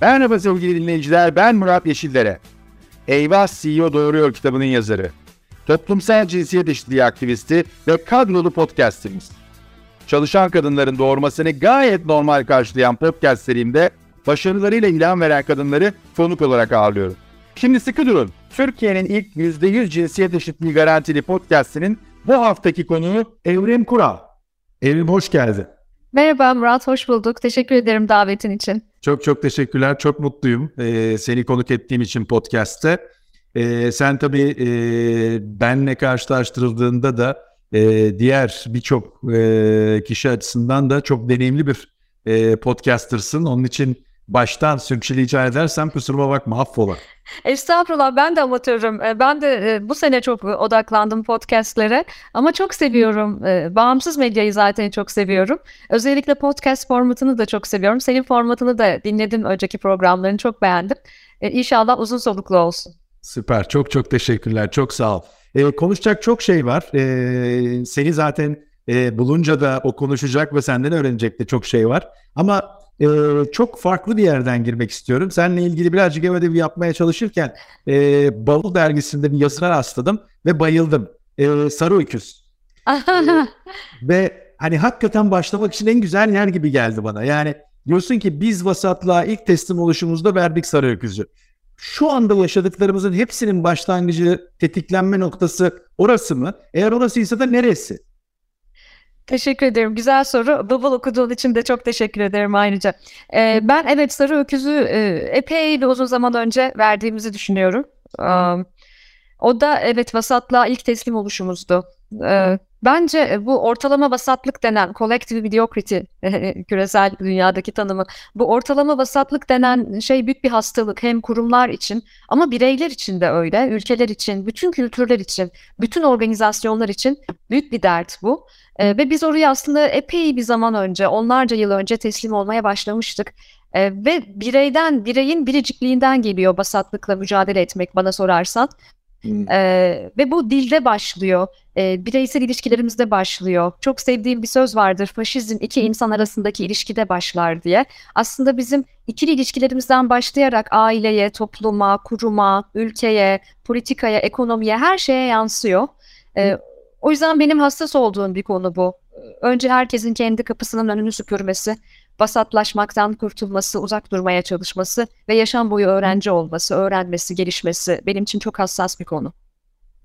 Merhaba sevgili dinleyiciler, ben Murat Yeşillere. Eyvah CEO Doğuruyor kitabının yazarı. Toplumsal cinsiyet eşitliği aktivisti ve kadrolu podcastimiz. Çalışan kadınların doğurmasını gayet normal karşılayan podcast serimde başarılarıyla ilan veren kadınları konuk olarak ağırlıyorum. Şimdi sıkı durun. Türkiye'nin ilk %100 cinsiyet eşitliği garantili podcastinin bu haftaki konuğu Evrim Kural. Evrim hoş geldin. Merhaba Murat, hoş bulduk. Teşekkür ederim davetin için. Çok çok teşekkürler. Çok mutluyum ee, seni konuk ettiğim için podcast'te. Ee, sen tabii e, benle karşılaştırıldığında da e, diğer birçok e, kişi açısından da çok deneyimli bir e, podcastersın. Onun için baştan sürçülici edersem kusuruma bakma affola. Estağfurullah ben de amatörüm. E, ben de e, bu sene çok odaklandım podcastlere ama çok seviyorum. E, bağımsız medyayı zaten çok seviyorum. Özellikle podcast formatını da çok seviyorum. Senin formatını da dinledim önceki programlarını çok beğendim. İnşallah uzun soluklu olsun. Süper çok çok teşekkürler çok sağ ol. Ee, konuşacak çok şey var. Ee, seni zaten e, bulunca da o konuşacak ve senden öğrenecek de çok şey var. Ama e, çok farklı bir yerden girmek istiyorum. Seninle ilgili birazcık ev ödevi yapmaya çalışırken e, Bavul dergisinde bir yazına rastladım ve bayıldım. E, Sarı Öküz. ve hani hakikaten başlamak için en güzel yer gibi geldi bana. Yani diyorsun ki biz vasatlığa ilk teslim oluşumuzda verdik Sarı Öküz'ü. Şu anda yaşadıklarımızın hepsinin başlangıcı, tetiklenme noktası orası mı? Eğer orasıysa da neresi? Teşekkür ederim. Güzel soru. Bubble okuduğun için de çok teşekkür ederim ayrıca. Ee, ben evet Sarı Öküz'ü e, epey bir uzun zaman önce verdiğimizi düşünüyorum. Um, o da evet vasatlığa ilk teslim oluşumuzdu. Ee, bence bu ortalama vasatlık denen collective mediocrity küresel dünyadaki tanımı bu ortalama vasatlık denen şey büyük bir hastalık hem kurumlar için ama bireyler için de öyle ülkeler için bütün kültürler için bütün organizasyonlar için büyük bir dert bu. Ee, ve biz oraya aslında epey bir zaman önce onlarca yıl önce teslim olmaya başlamıştık. Ee, ve bireyden bireyin biricikliğinden geliyor vasatlıkla mücadele etmek bana sorarsan ee, ve bu dilde başlıyor, e, bireysel ilişkilerimizde başlıyor. Çok sevdiğim bir söz vardır, faşizm iki insan arasındaki ilişkide başlar diye. Aslında bizim ikili ilişkilerimizden başlayarak aileye, topluma, kuruma, ülkeye, politikaya, ekonomiye her şeye yansıyor. E, o yüzden benim hassas olduğum bir konu bu. Önce herkesin kendi kapısının önünü süpürmesi, basatlaşmaktan kurtulması, uzak durmaya çalışması ve yaşam boyu öğrenci olması, öğrenmesi, gelişmesi benim için çok hassas bir konu.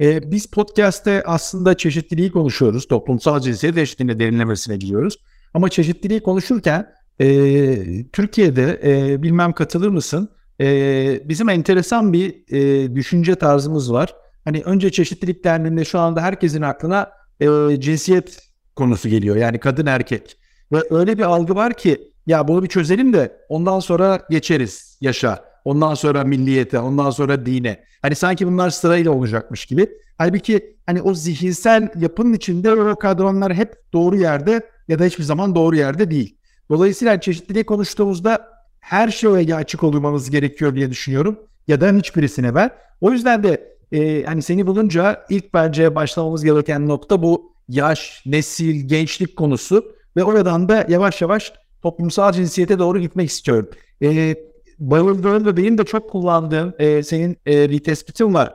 Ee, biz podcast'te aslında çeşitliliği konuşuyoruz. Toplumsal cinsiyet eşitliğine derinlemesine gidiyoruz. Ama çeşitliliği konuşurken e, Türkiye'de e, bilmem katılır mısın? E, bizim enteresan bir e, düşünce tarzımız var. Hani önce çeşitlilik dendiğinde şu anda herkesin aklına e, cinsiyet konusu geliyor. Yani kadın erkek. Ve öyle bir algı var ki ya bunu bir çözelim de ondan sonra geçeriz yaşa. Ondan sonra milliyete, ondan sonra dine. Hani sanki bunlar sırayla olacakmış gibi. Halbuki hani o zihinsel yapının içinde o kadronlar hep doğru yerde ya da hiçbir zaman doğru yerde değil. Dolayısıyla çeşitliliği konuştuğumuzda her şeye açık olmamız gerekiyor diye düşünüyorum. Ya da hiçbirisine ben. O yüzden de e, hani seni bulunca ilk bence başlamamız gereken nokta bu yaş, nesil, gençlik konusu. Ve oradan da yavaş yavaş toplumsal cinsiyete doğru gitmek istiyorum. E, Bayıldığın ve benim de çok kullandığım e, senin e, bir tespitin var.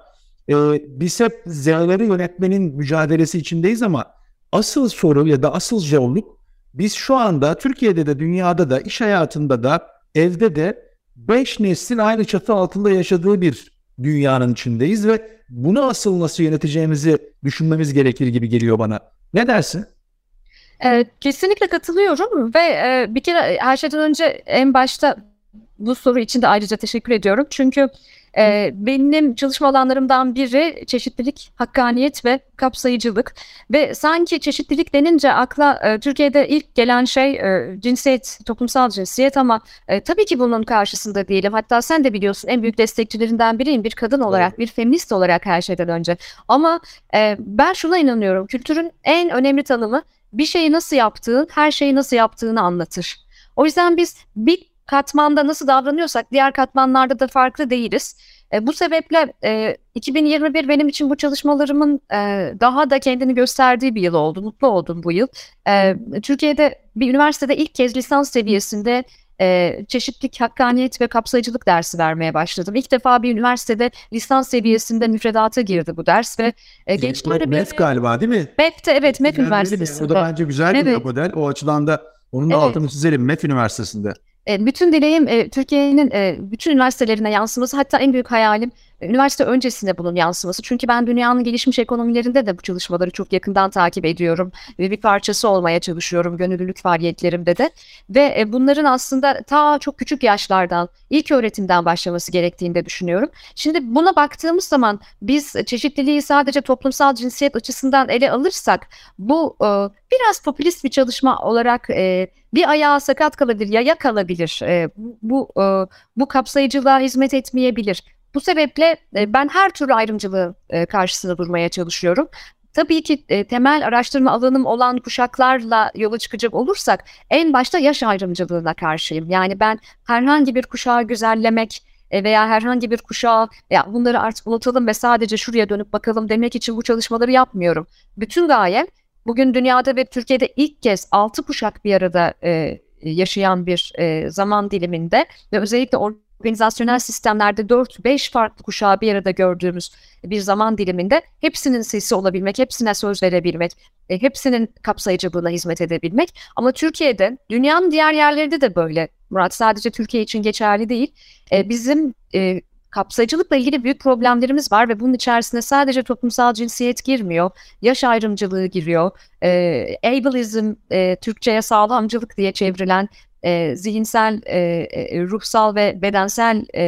E, biz hep zerreleri yönetmenin mücadelesi içindeyiz ama asıl soru ya da asıl jeoluk biz şu anda Türkiye'de de dünyada da iş hayatında da evde de beş neslin aynı çatı altında yaşadığı bir dünyanın içindeyiz ve bunu asıl nasıl yöneteceğimizi düşünmemiz gerekir gibi geliyor bana. Ne dersin? Ee, kesinlikle katılıyorum ve e, bir kere her şeyden önce en başta bu soru için de ayrıca teşekkür ediyorum. Çünkü e, benim çalışma alanlarımdan biri çeşitlilik, hakkaniyet ve kapsayıcılık. Ve sanki çeşitlilik denince akla e, Türkiye'de ilk gelen şey e, cinsiyet, toplumsal cinsiyet ama e, tabii ki bunun karşısında değilim. Hatta sen de biliyorsun en büyük destekçilerinden biriyim bir kadın olarak, bir feminist olarak her şeyden önce. Ama e, ben şuna inanıyorum, kültürün en önemli tanımı bir şeyi nasıl yaptığın, her şeyi nasıl yaptığını anlatır. O yüzden biz bir katmanda nasıl davranıyorsak diğer katmanlarda da farklı değiliz. E, bu sebeple e, 2021 benim için bu çalışmalarımın e, daha da kendini gösterdiği bir yıl oldu. Mutlu oldum bu yıl. E, Türkiye'de bir üniversitede ilk kez lisans seviyesinde e, çeşitlilik, hakkaniyet ve kapsayıcılık dersi vermeye başladım. İlk defa bir üniversitede lisans seviyesinde müfredata girdi bu ders ve e, gençlere MEF galiba değil mi? MEF'te evet MEF Üniversitesi'nde. O da bence güzel bir evet. model. O açıdan da onun da evet. altını çizelim MEF Üniversitesi'nde. E, bütün dileğim e, Türkiye'nin e, bütün üniversitelerine yansıması hatta en büyük hayalim üniversite öncesinde bunun yansıması. Çünkü ben dünyanın gelişmiş ekonomilerinde de bu çalışmaları çok yakından takip ediyorum ve bir parçası olmaya çalışıyorum gönüllülük faaliyetlerimde de. Ve bunların aslında ta çok küçük yaşlardan, ilk öğretimden başlaması gerektiğini de düşünüyorum. Şimdi buna baktığımız zaman biz çeşitliliği sadece toplumsal cinsiyet açısından ele alırsak bu biraz popülist bir çalışma olarak bir ayağı sakat kalabilir, yaya kalabilir. Bu bu kapsayıcılığa hizmet etmeyebilir. Bu sebeple e, ben her türlü ayrımcılığı e, karşısında durmaya çalışıyorum. Tabii ki e, temel araştırma alanım olan kuşaklarla yola çıkacak olursak en başta yaş ayrımcılığına karşıyım. Yani ben herhangi bir kuşağı güzellemek veya herhangi bir kuşağı ya bunları artık unutalım ve sadece şuraya dönüp bakalım demek için bu çalışmaları yapmıyorum. Bütün gayem bugün dünyada ve Türkiye'de ilk kez altı kuşak bir arada e, yaşayan bir e, zaman diliminde ve özellikle organizasyonel sistemlerde 4-5 farklı kuşağı bir arada gördüğümüz bir zaman diliminde hepsinin sesi olabilmek, hepsine söz verebilmek, e, hepsinin kapsayıcılığına hizmet edebilmek. Ama Türkiye'de, dünyanın diğer yerlerinde de böyle. Murat sadece Türkiye için geçerli değil. E, bizim e, kapsayıcılıkla ilgili büyük problemlerimiz var ve bunun içerisine sadece toplumsal cinsiyet girmiyor, yaş ayrımcılığı giriyor, e, ableism, e, Türkçe'ye sağlamcılık diye çevrilen e, zihinsel, e, e, ruhsal ve bedensel e,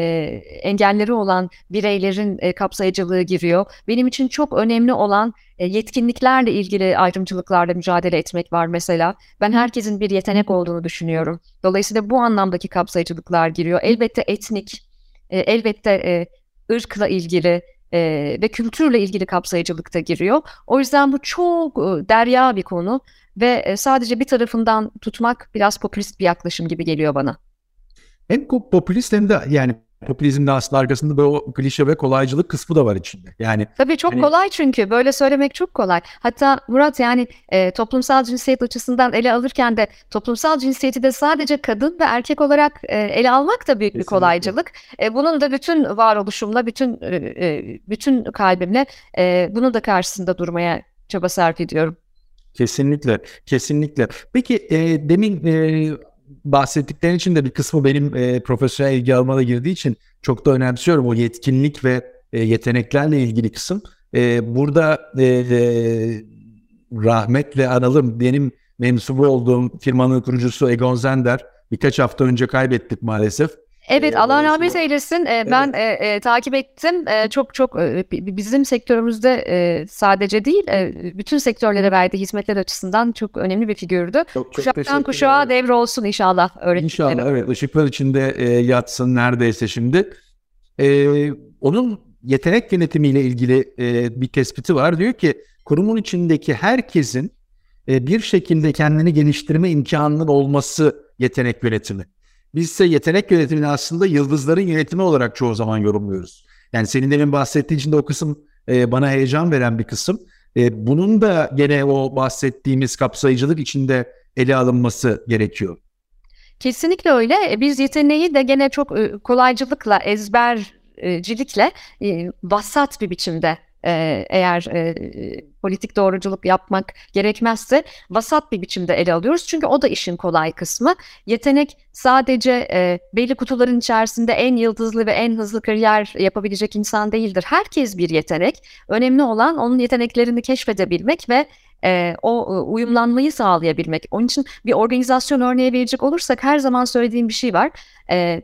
engelleri olan bireylerin e, kapsayıcılığı giriyor. Benim için çok önemli olan e, yetkinliklerle ilgili ayrımcılıklarla mücadele etmek var mesela. Ben herkesin bir yetenek olduğunu düşünüyorum. Dolayısıyla bu anlamdaki kapsayıcılıklar giriyor. Elbette etnik, e, elbette e, ırkla ilgili, e, ve kültürle ilgili kapsayıcılık da giriyor. O yüzden bu çok e, derya bir konu ve e, sadece bir tarafından tutmak biraz popülist bir yaklaşım gibi geliyor bana. Hem popülist hem de yani popülizmin de aslında arkasında böyle o klişe ve kolaycılık kısmı da var içinde. Yani Tabii çok hani... kolay çünkü böyle söylemek çok kolay. Hatta Murat yani e, toplumsal cinsiyet açısından ele alırken de toplumsal cinsiyeti de sadece kadın ve erkek olarak e, ele almak da büyük Kesinlikle. bir kolaycılık. E, bunun da bütün varoluşumla, bütün e, e bütün kalbimle e, bunun da karşısında durmaya çaba sarf ediyorum. Kesinlikle, kesinlikle. Peki e, demin e, bahsettiklerin için de bir kısmı benim e, profesyonel ilgi alanıma girdiği için çok da önemsiyorum o yetkinlik ve e, yeteneklerle ilgili kısım. E, burada e, e, rahmetle analım benim mensubu olduğum firmanın kurucusu Egon Zender birkaç hafta önce kaybettik maalesef. Evet Allah rahmet eylesin. Ee, ben evet. e, e, takip ettim. E, çok çok e, bizim sektörümüzde e, sadece değil e, bütün sektörlere verdiği hizmetler açısından çok önemli bir figürdü. Çok, çok Kuşaktan kuşağa devrolsun inşallah. İnşallah evet ışıklar içinde e, yatsın neredeyse şimdi. E, onun yetenek yönetimiyle ilgili e, bir tespiti var. Diyor ki kurumun içindeki herkesin e, bir şekilde kendini geliştirme imkanının olması yetenek yönetimi. Biz ise yetenek yönetimini aslında yıldızların yönetimi olarak çoğu zaman yorumluyoruz. Yani senin demin bahsettiğin için de o kısım e, bana heyecan veren bir kısım. E, bunun da gene o bahsettiğimiz kapsayıcılık içinde ele alınması gerekiyor. Kesinlikle öyle. E, biz yeteneği de gene çok e, kolaycılıkla, ezbercilikle e, vasat bir biçimde e, eğer e, politik doğruculuk yapmak gerekmezse vasat bir biçimde ele alıyoruz. Çünkü o da işin kolay kısmı. Yetenek sadece e, belli kutuların içerisinde en yıldızlı ve en hızlı kariyer yapabilecek insan değildir. Herkes bir yetenek. Önemli olan onun yeteneklerini keşfedebilmek ve e, o uyumlanmayı sağlayabilmek. Onun için bir organizasyon örneği verecek olursak her zaman söylediğim bir şey var. E,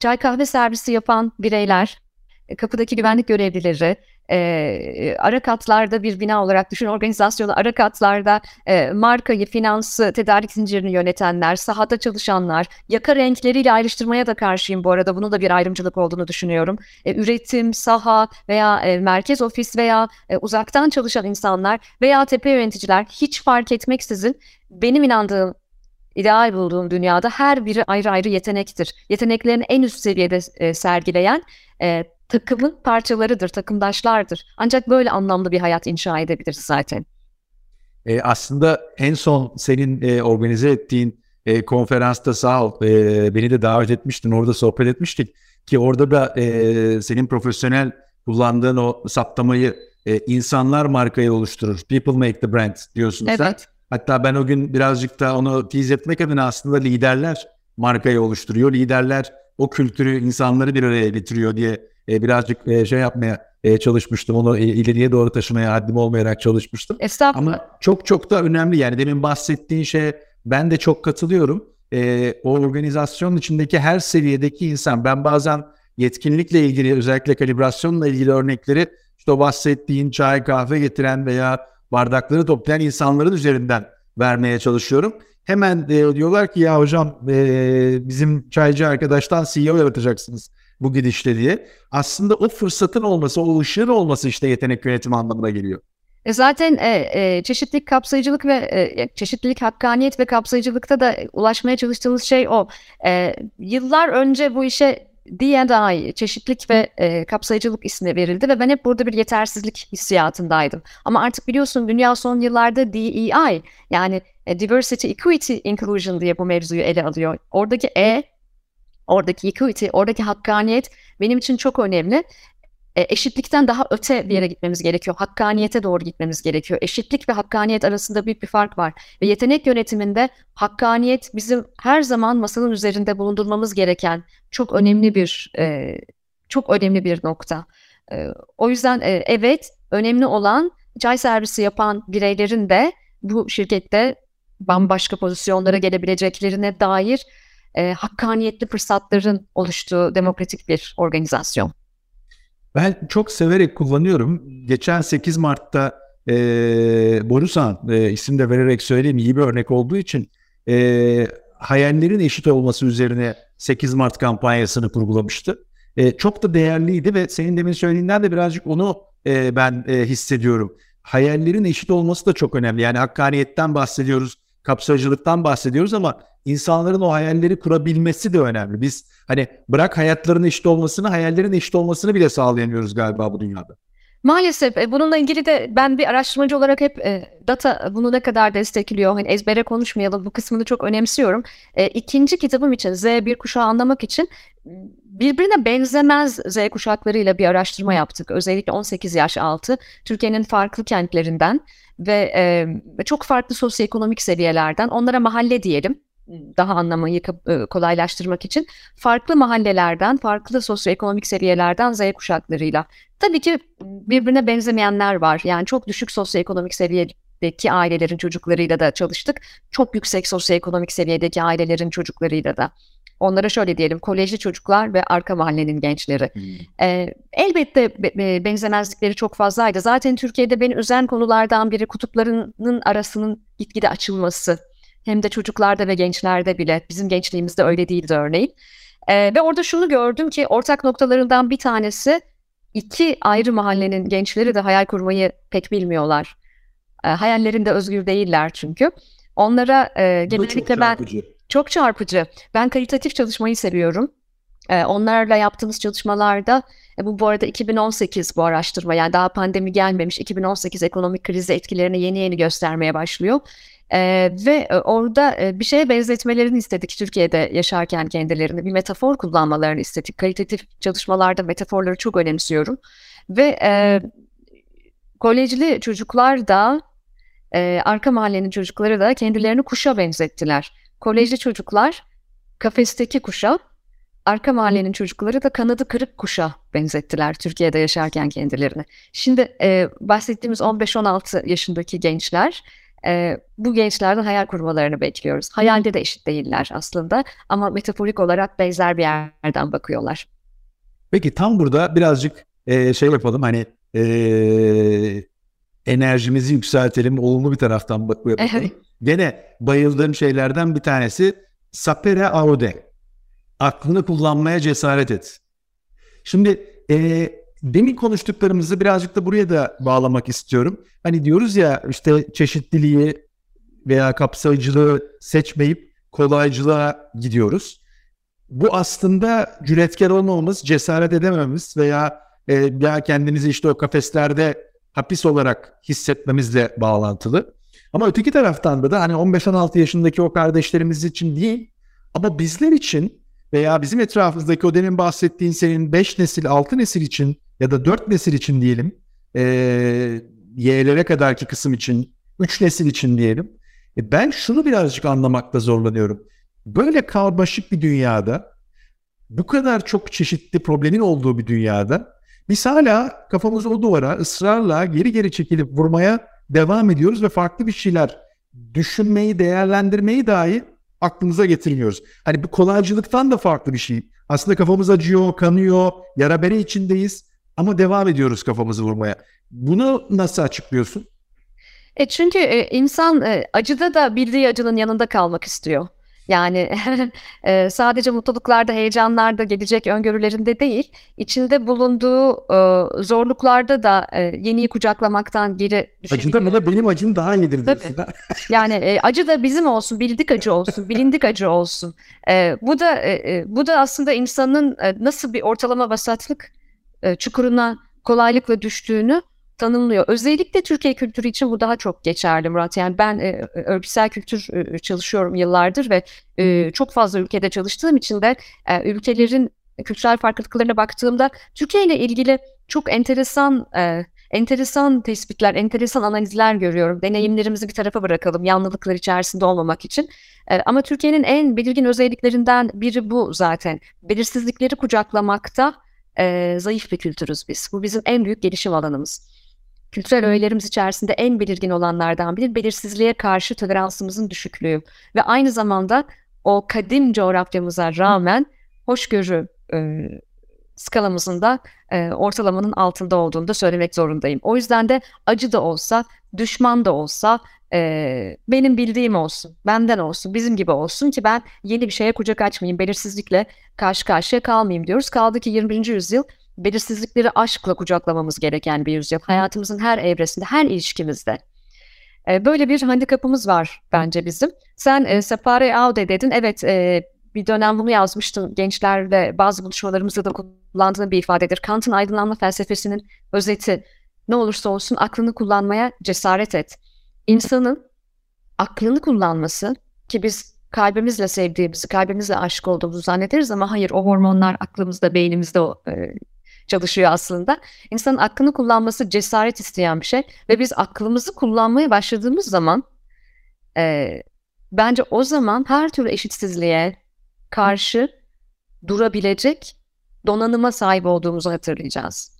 çay kahve servisi yapan bireyler, kapıdaki güvenlik görevlileri, e, ara katlarda bir bina olarak düşün organizasyonu ara katlarda e, markayı, finansı, tedarik zincirini yönetenler, sahada çalışanlar, yaka renkleriyle ayrıştırmaya da karşıyım bu arada. Bunu da bir ayrımcılık olduğunu düşünüyorum. E, üretim, saha veya e, merkez ofis veya e, uzaktan çalışan insanlar veya tepe yöneticiler hiç fark etmeksizin benim inandığım ideal bulduğum dünyada her biri ayrı ayrı yetenektir. Yeteneklerini en üst seviyede e, sergileyen e, takımın parçalarıdır, takımdaşlardır. Ancak böyle anlamlı bir hayat inşa edebiliriz zaten. E, aslında en son senin e, organize ettiğin e, konferansta sağ ol e, beni de davet etmiştin orada sohbet etmiştik ki orada da e, senin profesyonel kullandığın o saptamayı e, insanlar markayı oluşturur. People make the brand diyorsun evet. sen. Hatta ben o gün birazcık da onu tease etmek adına aslında liderler markayı oluşturuyor. Liderler o kültürü insanları bir araya getiriyor diye e, birazcık e, şey yapmaya e, çalışmıştım. Onu e, ileriye doğru taşımaya haddim olmayarak çalışmıştım. Estağfurullah. Ama çok çok da önemli yani demin bahsettiğin şey ben de çok katılıyorum. E, o organizasyonun içindeki her seviyedeki insan ben bazen yetkinlikle ilgili özellikle kalibrasyonla ilgili örnekleri işte o bahsettiğin çay kahve getiren veya bardakları toplayan insanların üzerinden vermeye çalışıyorum. Hemen e, diyorlar ki ya hocam e, bizim çaycı arkadaştan CEO yaratacaksınız bu gidişle diye. Aslında o fırsatın olması, o ışığın olması işte yetenek yönetimi anlamına geliyor. E zaten e, e, çeşitlilik, kapsayıcılık ve e, çeşitlilik, hakkaniyet ve kapsayıcılıkta da ulaşmaya çalıştığımız şey o. E, yıllar önce bu işe D&I, çeşitlilik ve e, kapsayıcılık ismi verildi ve ben hep burada bir yetersizlik hissiyatındaydım. Ama artık biliyorsun dünya son yıllarda DEI yani e, Diversity, Equity, Inclusion diye bu mevzuyu ele alıyor. Oradaki E, oradaki equity, oradaki hakkaniyet benim için çok önemli. E, eşitlikten daha öte bir yere gitmemiz gerekiyor. Hakkaniyete doğru gitmemiz gerekiyor. Eşitlik ve hakkaniyet arasında büyük bir fark var. Ve yetenek yönetiminde hakkaniyet bizim her zaman masanın üzerinde bulundurmamız gereken çok önemli bir e, çok önemli bir nokta. E, o yüzden e, evet önemli olan çay servisi yapan bireylerin de bu şirkette bambaşka pozisyonlara gelebileceklerine dair e, hakkaniyetli fırsatların oluştuğu demokratik bir organizasyon. Ben çok severek kullanıyorum. Geçen 8 Mart'ta e, Borusan e, isim de vererek söyleyeyim iyi bir örnek olduğu için e, hayallerin eşit olması üzerine 8 Mart kampanyasını kurgulamıştı. E, çok da değerliydi ve senin demin söylediğinden de birazcık onu e, ben e, hissediyorum. Hayallerin eşit olması da çok önemli. Yani hakkaniyetten bahsediyoruz, kapsayıcılıktan bahsediyoruz ama insanların o hayalleri kurabilmesi de önemli. Biz hani bırak hayatların eşit olmasını, hayallerin eşit olmasını bile sağlayamıyoruz galiba bu dünyada. Maalesef e, bununla ilgili de ben bir araştırmacı olarak hep e, data bunu ne kadar destekliyor hani ezbere konuşmayalım bu kısmını çok önemsiyorum. E, ikinci kitabım için Z1 kuşağı anlamak için birbirine benzemez Z kuşaklarıyla bir araştırma yaptık. Özellikle 18 yaş altı Türkiye'nin farklı kentlerinden ve e, çok farklı sosyoekonomik seviyelerden onlara mahalle diyelim daha anlamayı kolaylaştırmak için farklı mahallelerden, farklı sosyoekonomik seviyelerden Z kuşaklarıyla. Tabii ki birbirine benzemeyenler var. Yani çok düşük sosyoekonomik seviyedeki ailelerin çocuklarıyla da çalıştık. Çok yüksek sosyoekonomik seviyedeki ailelerin çocuklarıyla da. Onlara şöyle diyelim, kolejli çocuklar ve arka mahallenin gençleri. Hmm. Ee, elbette be, benzemezlikleri çok fazlaydı. Zaten Türkiye'de beni üzen konulardan biri kutuplarının arasının gitgide açılması hem de çocuklarda ve gençlerde bile. Bizim gençliğimizde öyle değildi örneğin. Ee, ve orada şunu gördüm ki ortak noktalarından bir tanesi iki ayrı mahallenin gençleri de hayal kurmayı pek bilmiyorlar. E, hayallerinde özgür değiller çünkü. Onlara e, genellikle ben çok çarpıcı. Ben kalitatif çalışmayı seviyorum. E, onlarla yaptığımız çalışmalarda e, bu bu arada 2018 bu araştırma yani daha pandemi gelmemiş 2018 ekonomik krizi etkilerini yeni yeni göstermeye başlıyor. Ee, ve orada e, bir şeye benzetmelerini istedik Türkiye'de yaşarken kendilerini bir metafor kullanmalarını istedik. Kalitatif çalışmalarda metaforları çok önemsiyorum. Ve e, kolejli çocuklar da e, arka mahallenin çocukları da kendilerini kuşa benzettiler. Kolejli çocuklar kafesteki kuşa, arka mahallenin çocukları da kanadı kırık kuşa benzettiler Türkiye'de yaşarken kendilerini. Şimdi e, bahsettiğimiz 15-16 yaşındaki gençler e, bu gençlerden hayal kurmalarını bekliyoruz. Hayalde de eşit değiller aslında ama metaforik olarak benzer bir yerden bakıyorlar. Peki tam burada birazcık e, şey yapalım hani e, enerjimizi yükseltelim, olumlu bir taraftan bakıyorum. Gene bayıldığım şeylerden bir tanesi sapere aude. Aklını kullanmaya cesaret et. Şimdi e, demin konuştuklarımızı birazcık da buraya da bağlamak istiyorum. Hani diyoruz ya işte çeşitliliği veya kapsayıcılığı seçmeyip kolaycılığa gidiyoruz. Bu aslında cüretkar olmamız, cesaret edememiz veya e, ya kendimizi işte o kafeslerde hapis olarak hissetmemizle bağlantılı. Ama öteki taraftan da hani 15-16 yaşındaki o kardeşlerimiz için değil ama bizler için veya bizim etrafımızdaki o demin bahsettiğin senin 5 nesil 6 nesil için ya da 4 nesil için diyelim e, Y'lere kadarki kısım için 3 nesil için diyelim. E ben şunu birazcık anlamakta zorlanıyorum. Böyle karmaşık bir dünyada bu kadar çok çeşitli problemin olduğu bir dünyada biz hala kafamızı o duvara ısrarla geri geri çekilip vurmaya devam ediyoruz ve farklı bir şeyler düşünmeyi, değerlendirmeyi dahi aklımıza getirmiyoruz. Hani bu kolaycılıktan da farklı bir şey. Aslında kafamız acıyor, kanıyor, yara bere içindeyiz ama devam ediyoruz kafamızı vurmaya. Bunu nasıl açıklıyorsun? E çünkü e, insan e, acıda da bildiği acının yanında kalmak istiyor. Yani e, sadece mutluluklarda, heyecanlarda, gelecek öngörülerinde değil, içinde bulunduğu e, zorluklarda da e, yeniyi kucaklamaktan geri Acıda mı da benim acım daha iyidir diyorsun. yani e, acı da bizim olsun, bildik acı olsun, bilindik acı olsun. E, bu da e, e, bu da aslında insanın e, nasıl bir ortalama vasatlık e, çukuruna kolaylıkla düştüğünü tanımlıyor. Özellikle Türkiye kültürü için bu daha çok geçerli Murat. Yani ben e, örgütsel kültür e, çalışıyorum yıllardır ve e, çok fazla ülkede çalıştığım için de e, ülkelerin kültürel farklılıklarına baktığımda Türkiye ile ilgili çok enteresan e, enteresan tespitler, enteresan analizler görüyorum. Deneyimlerimizi bir tarafa bırakalım yanlılıklar içerisinde olmamak için. E, ama Türkiye'nin en belirgin özelliklerinden biri bu zaten. Belirsizlikleri kucaklamakta e, zayıf bir kültürüz biz. Bu bizim en büyük gelişim alanımız. Kültürel öğelerimiz içerisinde en belirgin olanlardan biri belirsizliğe karşı toleransımızın düşüklüğü ve aynı zamanda o kadim coğrafyamıza rağmen hoşgörü e, skalamızın da e, ortalamanın altında olduğunu da söylemek zorundayım. O yüzden de acı da olsa, düşman da olsa, e, benim bildiğim olsun, benden olsun, bizim gibi olsun ki ben yeni bir şeye kucak açmayayım, belirsizlikle karşı karşıya kalmayayım diyoruz. Kaldı ki 20. yüzyıl belirsizlikleri aşkla kucaklamamız gereken bir yüzyıl. Hayatımızın her evresinde, her ilişkimizde. E, böyle bir handikapımız var bence bizim. Sen e, separe aude dedin. Evet e, bir dönem bunu yazmıştım. Gençlerle bazı buluşmalarımızda da kullandığım bir ifadedir. Kant'ın aydınlanma felsefesinin özeti. Ne olursa olsun aklını kullanmaya cesaret et. İnsanın aklını kullanması ki biz kalbimizle sevdiğimizi, kalbimizle aşık olduğumuzu zannederiz ama hayır o hormonlar aklımızda, beynimizde e, çalışıyor aslında. İnsanın aklını kullanması cesaret isteyen bir şey ve biz aklımızı kullanmaya başladığımız zaman e, bence o zaman her türlü eşitsizliğe karşı durabilecek donanıma sahip olduğumuzu hatırlayacağız.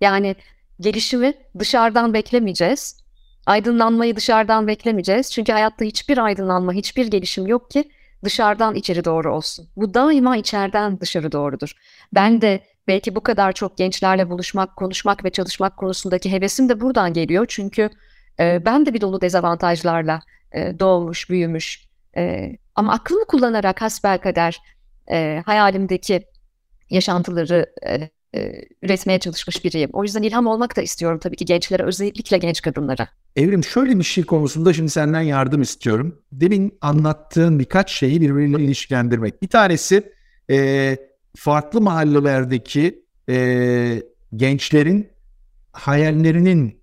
Yani gelişimi dışarıdan beklemeyeceğiz. Aydınlanmayı dışarıdan beklemeyeceğiz. Çünkü hayatta hiçbir aydınlanma, hiçbir gelişim yok ki dışarıdan içeri doğru olsun. Bu daima içeriden dışarı doğrudur. Ben de belki bu kadar çok gençlerle buluşmak, konuşmak ve çalışmak konusundaki hevesim de buradan geliyor. Çünkü e, ben de bir dolu dezavantajlarla e, doğmuş, büyümüş. E, ama aklımı kullanarak hasbelkader e, hayalimdeki yaşantıları e, e, üretmeye çalışmış biriyim. O yüzden ilham olmak da istiyorum tabii ki gençlere, özellikle genç kadınlara. Evrim şöyle bir şey konusunda şimdi senden yardım istiyorum. Demin anlattığın birkaç şeyi birbiriyle ilişkilendirmek. Bir tanesi e, farklı mahallelerdeki e, gençlerin hayallerinin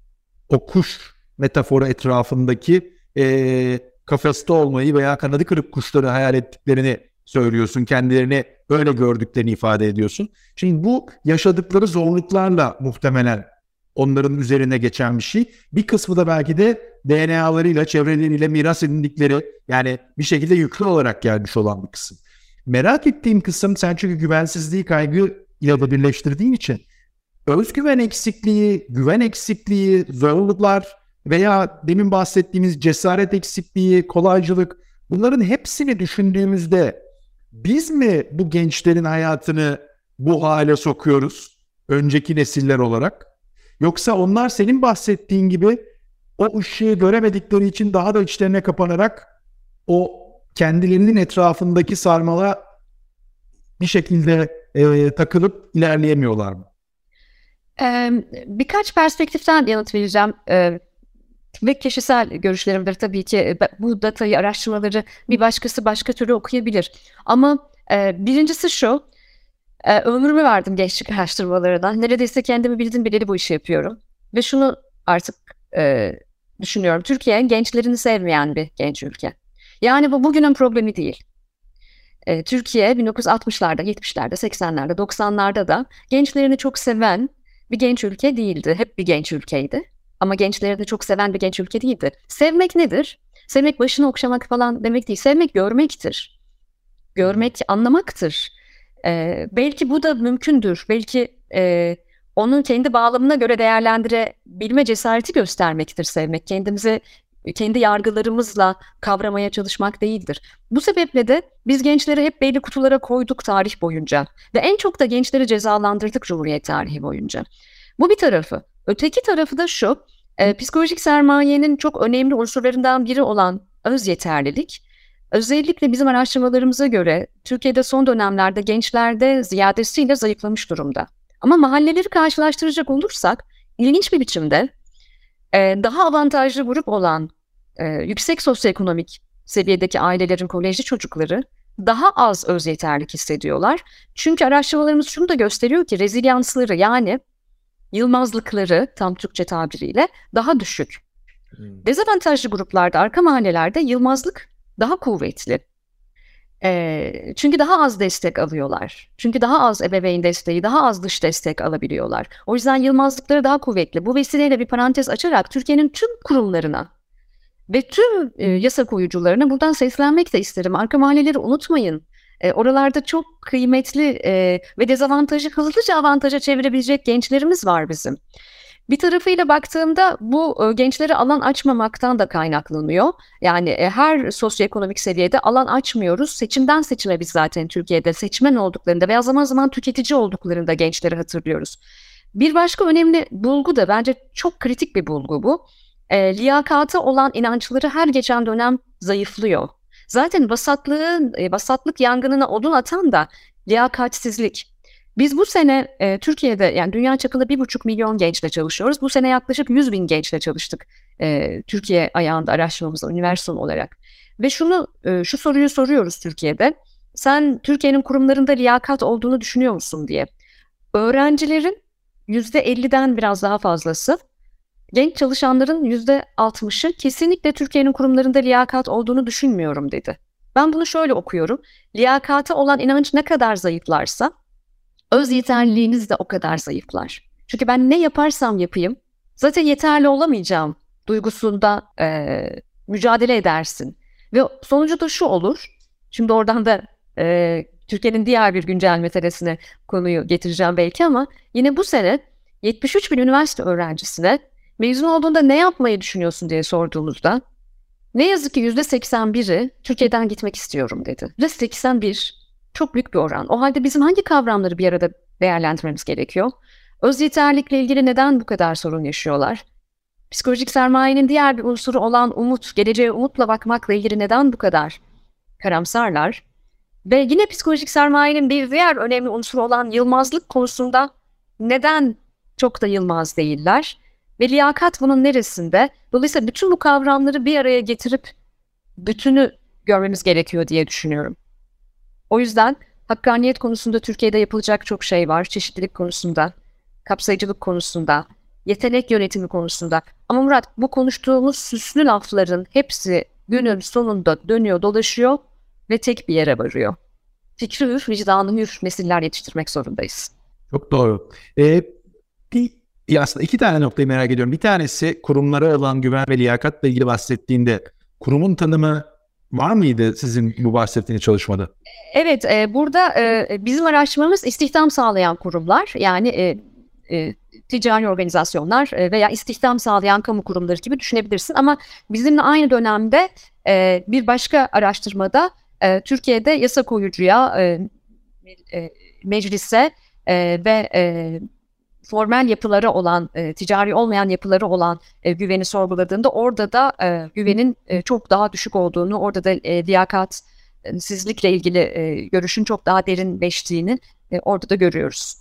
o kuş metaforu etrafındaki e, kafeste olmayı veya kanadı kırık kuşları hayal ettiklerini söylüyorsun. Kendilerini öyle gördüklerini ifade ediyorsun. Şimdi bu yaşadıkları zorluklarla muhtemelen onların üzerine geçen bir şey. Bir kısmı da belki de DNA'larıyla, çevreleriyle miras edindikleri yani bir şekilde yüklü olarak gelmiş olan bir kısım. Merak ettiğim kısım sen çünkü güvensizliği kaygı ile de birleştirdiğin için özgüven eksikliği, güven eksikliği, zorluklar veya demin bahsettiğimiz cesaret eksikliği, kolaycılık bunların hepsini düşündüğümüzde biz mi bu gençlerin hayatını bu hale sokuyoruz önceki nesiller olarak? Yoksa onlar senin bahsettiğin gibi o ışığı göremedikleri için daha da içlerine kapanarak o kendilerinin etrafındaki sarmala bir şekilde e, takılıp ilerleyemiyorlar mı? Ee, birkaç perspektiften yanıt vereceğim. Ee, ve kişisel görüşlerimdir tabii ki. Bu datayı, araştırmaları bir başkası başka türlü okuyabilir. Ama e, birincisi şu, e, ömrümü verdim gençlik araştırmalarına. Neredeyse kendimi bildim bileli bu işi yapıyorum. Ve şunu artık e, düşünüyorum. Türkiye gençlerini sevmeyen bir genç ülke. Yani bu bugünün problemi değil. Ee, Türkiye 1960'larda, 70'lerde, 80'lerde, 90'larda da gençlerini çok seven bir genç ülke değildi. Hep bir genç ülkeydi. Ama gençleri de çok seven bir genç ülke değildi. Sevmek nedir? Sevmek başını okşamak falan demek değil. Sevmek görmektir. Görmek anlamaktır. Ee, belki bu da mümkündür. Belki e, onun kendi bağlamına göre değerlendirebilme cesareti göstermektir sevmek. Kendimizi kendi yargılarımızla kavramaya çalışmak değildir. Bu sebeple de biz gençleri hep belli kutulara koyduk tarih boyunca ve en çok da gençleri cezalandırdık Cumhuriyet tarihi boyunca. Bu bir tarafı. Öteki tarafı da şu, e, psikolojik sermayenin çok önemli unsurlarından biri olan öz yeterlilik, özellikle bizim araştırmalarımıza göre Türkiye'de son dönemlerde gençlerde ziyadesiyle zayıflamış durumda. Ama mahalleleri karşılaştıracak olursak ilginç bir biçimde e, daha avantajlı grup olan e, yüksek sosyoekonomik seviyedeki ailelerin kolejli çocukları daha az öz yeterlik hissediyorlar. Çünkü araştırmalarımız şunu da gösteriyor ki rezilyansları yani yılmazlıkları tam Türkçe tabiriyle daha düşük. Hmm. Dezavantajlı gruplarda, arka mahallelerde yılmazlık daha kuvvetli. E, çünkü daha az destek alıyorlar. Çünkü daha az ebeveyn desteği, daha az dış destek alabiliyorlar. O yüzden yılmazlıkları daha kuvvetli. Bu vesileyle bir parantez açarak Türkiye'nin tüm kurumlarına ve tüm e, yasa koyucularına buradan seslenmek de isterim. Arka mahalleleri unutmayın. E, oralarda çok kıymetli e, ve dezavantajı hızlıca avantaja çevirebilecek gençlerimiz var bizim. Bir tarafıyla baktığımda bu e, gençlere alan açmamaktan da kaynaklanıyor. Yani e, her sosyoekonomik seviyede alan açmıyoruz. Seçimden seçime biz zaten Türkiye'de seçmen olduklarında veya zaman zaman tüketici olduklarında gençleri hatırlıyoruz. Bir başka önemli bulgu da bence çok kritik bir bulgu bu. E, liyakata olan inançları her geçen dönem zayıflıyor. Zaten vasatlığın, e, vasatlık yangınına odun atan da liyakatsizlik. Biz bu sene e, Türkiye'de yani dünya çapında bir buçuk milyon gençle çalışıyoruz. Bu sene yaklaşık 100 bin gençle çalıştık e, Türkiye ayağında araştırmamızda üniversite olarak. Ve şunu e, şu soruyu soruyoruz Türkiye'de. Sen Türkiye'nin kurumlarında liyakat olduğunu düşünüyor musun diye. Öğrencilerin %50'den biraz daha fazlası genç çalışanların %60'ı kesinlikle Türkiye'nin kurumlarında liyakat olduğunu düşünmüyorum dedi. Ben bunu şöyle okuyorum. Liyakata olan inanç ne kadar zayıflarsa öz yeterliliğiniz de o kadar zayıflar. Çünkü ben ne yaparsam yapayım zaten yeterli olamayacağım duygusunda e, mücadele edersin. Ve sonucu da şu olur. Şimdi oradan da e, Türkiye'nin diğer bir güncel meselesine konuyu getireceğim belki ama yine bu sene 73 bin üniversite öğrencisine mezun olduğunda ne yapmayı düşünüyorsun diye sorduğumuzda ne yazık ki %81'i Türkiye'den gitmek istiyorum dedi. %81 çok büyük bir oran. O halde bizim hangi kavramları bir arada değerlendirmemiz gerekiyor? Öz yeterlikle ilgili neden bu kadar sorun yaşıyorlar? Psikolojik sermayenin diğer bir unsuru olan umut, geleceğe umutla bakmakla ilgili neden bu kadar karamsarlar? Ve yine psikolojik sermayenin bir diğer önemli unsuru olan yılmazlık konusunda neden çok da yılmaz değiller? Ve liyakat bunun neresinde? Dolayısıyla bütün bu kavramları bir araya getirip bütünü görmemiz gerekiyor diye düşünüyorum. O yüzden hakkaniyet konusunda Türkiye'de yapılacak çok şey var. Çeşitlilik konusunda, kapsayıcılık konusunda, yetenek yönetimi konusunda. Ama Murat bu konuştuğumuz süslü lafların hepsi günün sonunda dönüyor, dolaşıyor ve tek bir yere varıyor. Fikri hür, vicdanı hür nesiller yetiştirmek zorundayız. Çok doğru. Ee, bir, aslında iki tane noktayı merak ediyorum. Bir tanesi kurumlara alan güven ve liyakatla ilgili bahsettiğinde kurumun tanımı Var mıydı sizin bu bahsettiğiniz çalışmada? Evet, e, burada e, bizim araştırmamız istihdam sağlayan kurumlar yani e, e, ticari organizasyonlar e, veya istihdam sağlayan kamu kurumları gibi düşünebilirsin. Ama bizimle aynı dönemde e, bir başka araştırmada e, Türkiye'de yasa koyucuya, e, e, meclise e, ve e, formel yapıları olan, e, ticari olmayan yapıları olan e, güveni sorguladığında orada da e, güvenin e, çok daha düşük olduğunu, orada da e, liyakatsizlikle ilgili e, görüşün çok daha derinleştiğini e, orada da görüyoruz.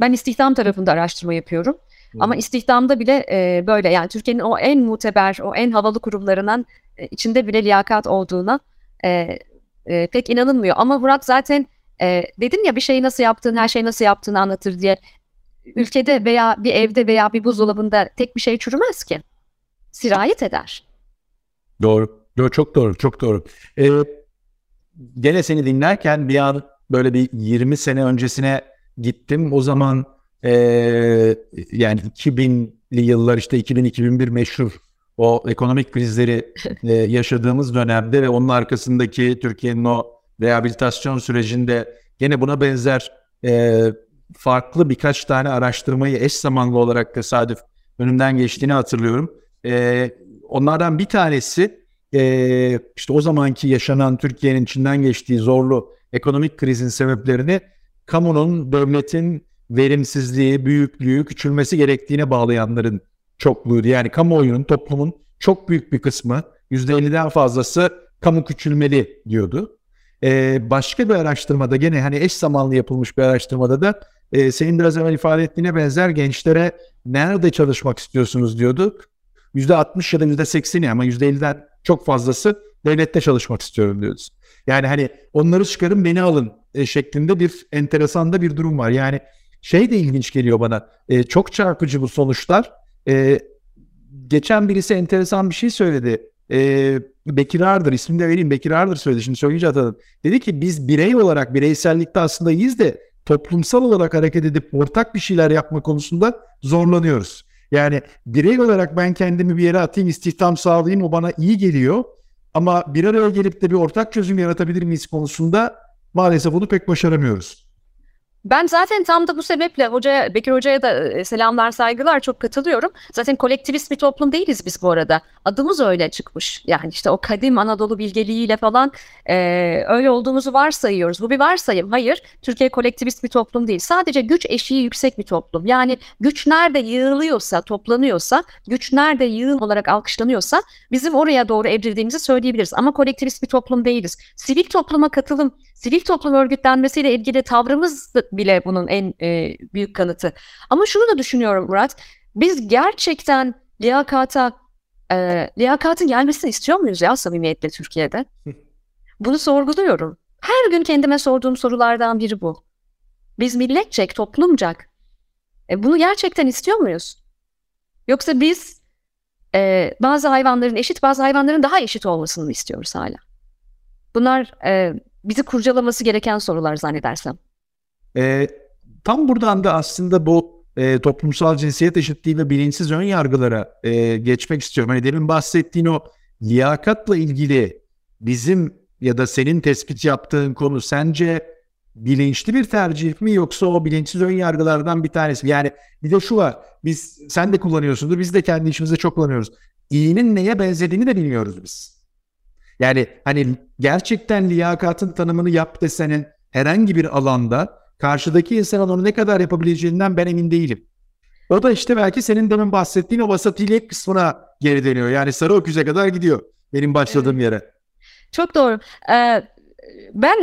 Ben istihdam tarafında araştırma yapıyorum. Hmm. Ama istihdamda bile e, böyle yani Türkiye'nin o en muteber, o en havalı kurumlarının e, içinde bile liyakat olduğuna e, e, pek inanılmıyor. Ama Murat zaten e, dedim ya bir şeyi nasıl yaptığını, her şeyi nasıl yaptığını anlatır diye ülkede veya bir evde veya bir buzdolabında tek bir şey çürümez ki. sirayet eder. Doğru. Doğru çok doğru. Çok doğru. Ee, gene seni dinlerken bir an böyle bir 20 sene öncesine gittim. O zaman e, yani 2000'li yıllar işte 2000-2001 meşhur o ekonomik krizleri e, yaşadığımız dönemde ve onun arkasındaki Türkiye'nin o rehabilitasyon sürecinde gene buna benzer e, farklı birkaç tane araştırmayı eş zamanlı olarak tesadüf önümden geçtiğini hatırlıyorum. E, onlardan bir tanesi e, işte o zamanki yaşanan Türkiye'nin içinden geçtiği zorlu ekonomik krizin sebeplerini kamunun, devletin verimsizliği, büyüklüğü, küçülmesi gerektiğine bağlayanların çokluğuydu. Yani kamuoyunun, toplumun çok büyük bir kısmı, %50'den fazlası kamu küçülmeli diyordu. Ee, başka bir araştırmada gene hani eş zamanlı yapılmış bir araştırmada da e, senin biraz evvel ifade ettiğine benzer gençlere nerede çalışmak istiyorsunuz diyordu. %60 ya da %80'i ama %50'den çok fazlası devlette çalışmak istiyorum diyoruz. Yani hani onları çıkarın beni alın e, şeklinde bir enteresan da bir durum var. Yani şey de ilginç geliyor bana. E, çok çarpıcı bu sonuçlar. E, geçen birisi enteresan bir şey söyledi. E, Bekir Ardır ismini de vereyim. Bekir Ardır söyledi. Şimdi söyleyince hatırladım. Dedi ki biz birey olarak bireysellikte aslında iyiyiz de toplumsal olarak hareket edip ortak bir şeyler yapma konusunda zorlanıyoruz. Yani birey olarak ben kendimi bir yere atayım, istihdam sağlayayım o bana iyi geliyor. Ama bir araya gelip de bir ortak çözüm yaratabilir miyiz konusunda maalesef bunu pek başaramıyoruz. Ben zaten tam da bu sebeple hocaya, Bekir Hoca'ya da e, selamlar, saygılar çok katılıyorum. Zaten kolektivist bir toplum değiliz biz bu arada. Adımız öyle çıkmış. Yani işte o kadim Anadolu bilgeliğiyle falan e, öyle olduğumuzu varsayıyoruz. Bu bir varsayım. Hayır, Türkiye kolektivist bir toplum değil. Sadece güç eşiği yüksek bir toplum. Yani güç nerede yığılıyorsa, toplanıyorsa, güç nerede yığın olarak alkışlanıyorsa bizim oraya doğru evrildiğimizi söyleyebiliriz. Ama kolektivist bir toplum değiliz. Sivil topluma katılım, sivil toplum örgütlenmesiyle ilgili tavrımız bile bunun en e, büyük kanıtı. Ama şunu da düşünüyorum Murat. Biz gerçekten liyakata e, liyakatın gelmesini istiyor muyuz ya samimiyetle Türkiye'de? Bunu sorguluyorum. Her gün kendime sorduğum sorulardan biri bu. Biz milletçek, toplumcak e, bunu gerçekten istiyor muyuz? Yoksa biz e, bazı hayvanların eşit, bazı hayvanların daha eşit olmasını mı istiyoruz hala? Bunlar e, bizi kurcalaması gereken sorular zannedersem. E, tam buradan da aslında bu e, toplumsal cinsiyet eşitliği ve bilinçsiz ön yargılara e, geçmek istiyorum. Hani demin bahsettiğin o liyakatla ilgili bizim ya da senin tespit yaptığın konu sence bilinçli bir tercih mi yoksa o bilinçsiz ön yargılardan bir tanesi mi? Yani bir de şu var. Biz sen de kullanıyorsundur. Biz de kendi işimizde çok kullanıyoruz. İyinin neye benzediğini de bilmiyoruz biz. Yani hani gerçekten liyakatın tanımını yap desenin herhangi bir alanda karşıdaki insanın onu ne kadar yapabileceğinden ben emin değilim. O da işte belki senin demin bahsettiğin o vasatiyet kısmına geri dönüyor. Yani sarı öküze kadar gidiyor benim başladığım yere. Çok doğru. Ee, ben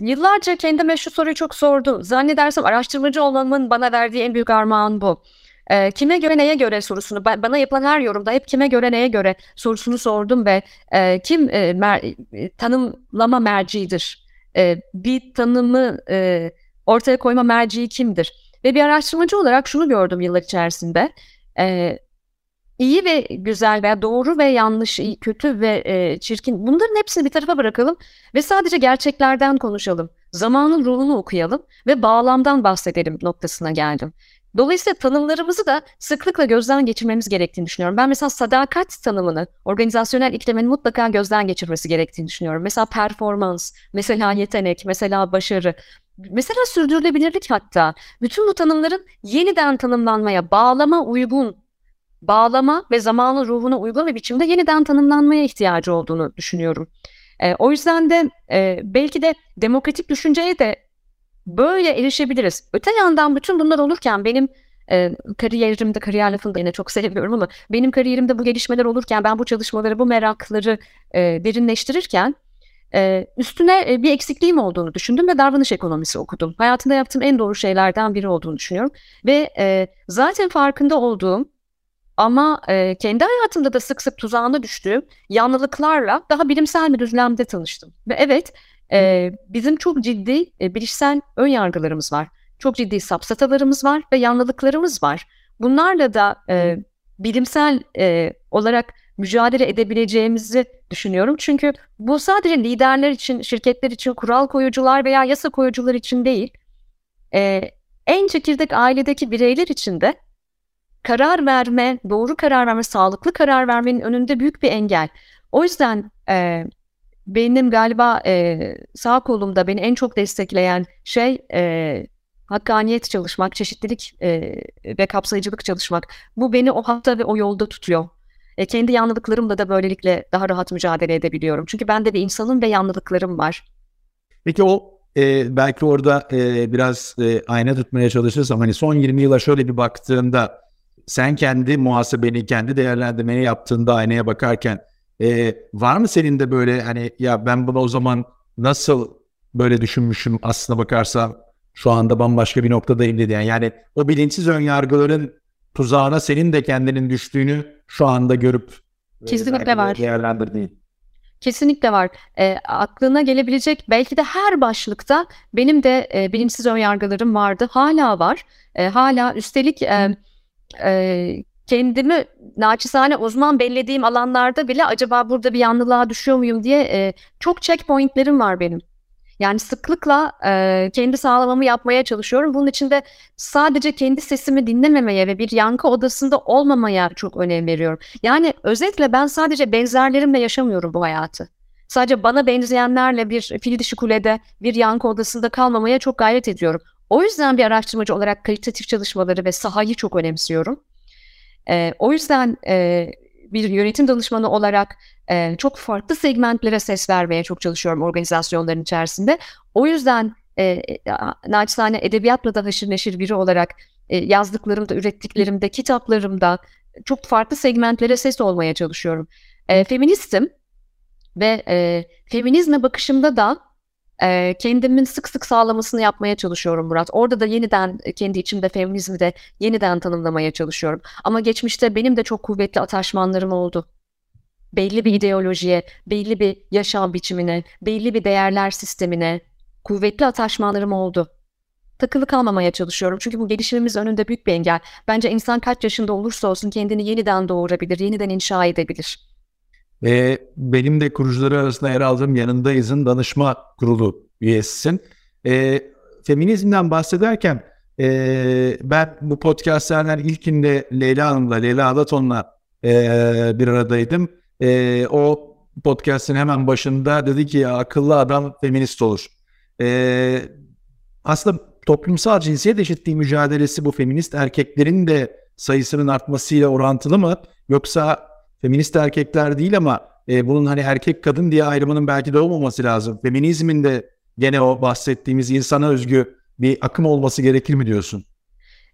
yıllarca kendime şu soruyu çok sordum. Zannedersem araştırmacı olmamın bana verdiği en büyük armağan bu. E, kime göre neye göre sorusunu bana yapılan her yorumda hep kime göre neye göre sorusunu sordum ve e, kim e, mer, tanımlama merciidir? E, bir tanımı e, ortaya koyma merciği kimdir? Ve bir araştırmacı olarak şunu gördüm yıllar içerisinde. E, iyi ve güzel veya doğru ve yanlış, iyi, kötü ve e, çirkin bunların hepsini bir tarafa bırakalım ve sadece gerçeklerden konuşalım. Zamanın ruhunu okuyalım ve bağlamdan bahsedelim noktasına geldim. Dolayısıyla tanımlarımızı da sıklıkla gözden geçirmemiz gerektiğini düşünüyorum. Ben mesela sadakat tanımını, organizasyonel iklimin mutlaka gözden geçirmesi gerektiğini düşünüyorum. Mesela performans, mesela yetenek, mesela başarı. Mesela sürdürülebilirlik hatta. Bütün bu tanımların yeniden tanımlanmaya, bağlama uygun, bağlama ve zamanın ruhuna uygun bir biçimde yeniden tanımlanmaya ihtiyacı olduğunu düşünüyorum. E, o yüzden de e, belki de demokratik düşünceye de böyle erişebiliriz. Öte yandan bütün bunlar olurken benim e, kariyerimde, kariyer lafını da yine çok sevmiyorum ama benim kariyerimde bu gelişmeler olurken ben bu çalışmaları, bu merakları e, derinleştirirken ee, üstüne e, bir eksikliğim olduğunu düşündüm ve davranış ekonomisi okudum. Hayatımda yaptığım en doğru şeylerden biri olduğunu düşünüyorum. Ve e, zaten farkında olduğum ama e, kendi hayatımda da sık sık tuzağına düştüğüm yanlılıklarla daha bilimsel bir düzlemde tanıştım. Ve evet e, bizim çok ciddi e, bilişsel ön yargılarımız var. Çok ciddi sapsatalarımız var ve yanlılıklarımız var. Bunlarla da e, bilimsel e, olarak mücadele edebileceğimizi düşünüyorum. Çünkü bu sadece liderler için, şirketler için, kural koyucular veya yasa koyucular için değil, e, en çekirdek ailedeki bireyler için de karar verme, doğru karar verme, sağlıklı karar vermenin önünde büyük bir engel. O yüzden e, benim galiba e, sağ kolumda beni en çok destekleyen şey e, hakkaniyet çalışmak, çeşitlilik e, ve kapsayıcılık çalışmak. Bu beni o hatta ve o yolda tutuyor. E, kendi yanlılıklarımla da böylelikle daha rahat mücadele edebiliyorum. Çünkü ben de bir insanım ve yanlılıklarım var. Peki o e, belki orada e, biraz e, ayna tutmaya çalışırsam hani son 20 yıla şöyle bir baktığında sen kendi muhasebeni, kendi değerlendirmeni yaptığında aynaya bakarken e, var mı senin de böyle hani ya ben bunu o zaman nasıl böyle düşünmüşüm aslına bakarsam şu anda bambaşka bir noktadayım dedi. Yani, o bilinçsiz önyargıların tuzağına senin de kendinin düştüğünü şu anda görüp kesinlikle var. Değerlendirdiğin. Kesinlikle var. E, aklına gelebilecek belki de her başlıkta benim de e, bilinçsiz önyargılarım vardı. Hala var. E, hala üstelik e, e, kendimi naçizane uzman bellediğim alanlarda bile acaba burada bir yanlılığa düşüyor muyum diye e, çok checkpointlerim var benim. Yani sıklıkla e, kendi sağlamamı yapmaya çalışıyorum. Bunun için de sadece kendi sesimi dinlememeye ve bir yankı odasında olmamaya çok önem veriyorum. Yani özetle ben sadece benzerlerimle yaşamıyorum bu hayatı. Sadece bana benzeyenlerle bir fil dişi kulede, bir yankı odasında kalmamaya çok gayret ediyorum. O yüzden bir araştırmacı olarak kalitatif çalışmaları ve sahayı çok önemsiyorum. E, o yüzden e, bir yönetim danışmanı olarak e, çok farklı segmentlere ses vermeye çok çalışıyorum organizasyonların içerisinde. O yüzden e, naçizane edebiyatla da haşır neşir biri olarak e, yazdıklarımda, ürettiklerimde, kitaplarımda çok farklı segmentlere ses olmaya çalışıyorum. E, feministim ve e, feminizme bakışımda da e, kendimin sık sık sağlamasını yapmaya çalışıyorum Murat. Orada da yeniden kendi içimde feminizmi de yeniden tanımlamaya çalışıyorum. Ama geçmişte benim de çok kuvvetli ataşmanlarım oldu. Belli bir ideolojiye, belli bir yaşam biçimine, belli bir değerler sistemine kuvvetli ataşmanlarım oldu. Takılı kalmamaya çalışıyorum. Çünkü bu gelişimimiz önünde büyük bir engel. Bence insan kaç yaşında olursa olsun kendini yeniden doğurabilir, yeniden inşa edebilir. Ve benim de kurucuları arasında yer aldığım Yanındayız'ın danışma kurulu üyesisin. E, feminizmden bahsederken e, ben bu podcastlerden ilkinde Leyla Hanım'la, Leyla Adaton'la e, bir aradaydım. E, o podcast'in hemen başında dedi ki akıllı adam feminist olur. E, aslında toplumsal cinsiyet eşitliği mücadelesi bu feminist erkeklerin de sayısının artmasıyla orantılı mı? Yoksa feminist erkekler değil ama e, bunun hani erkek kadın diye ayrımının belki de olmaması lazım. Feminizmin de gene o bahsettiğimiz insana özgü bir akım olması gerekir mi diyorsun?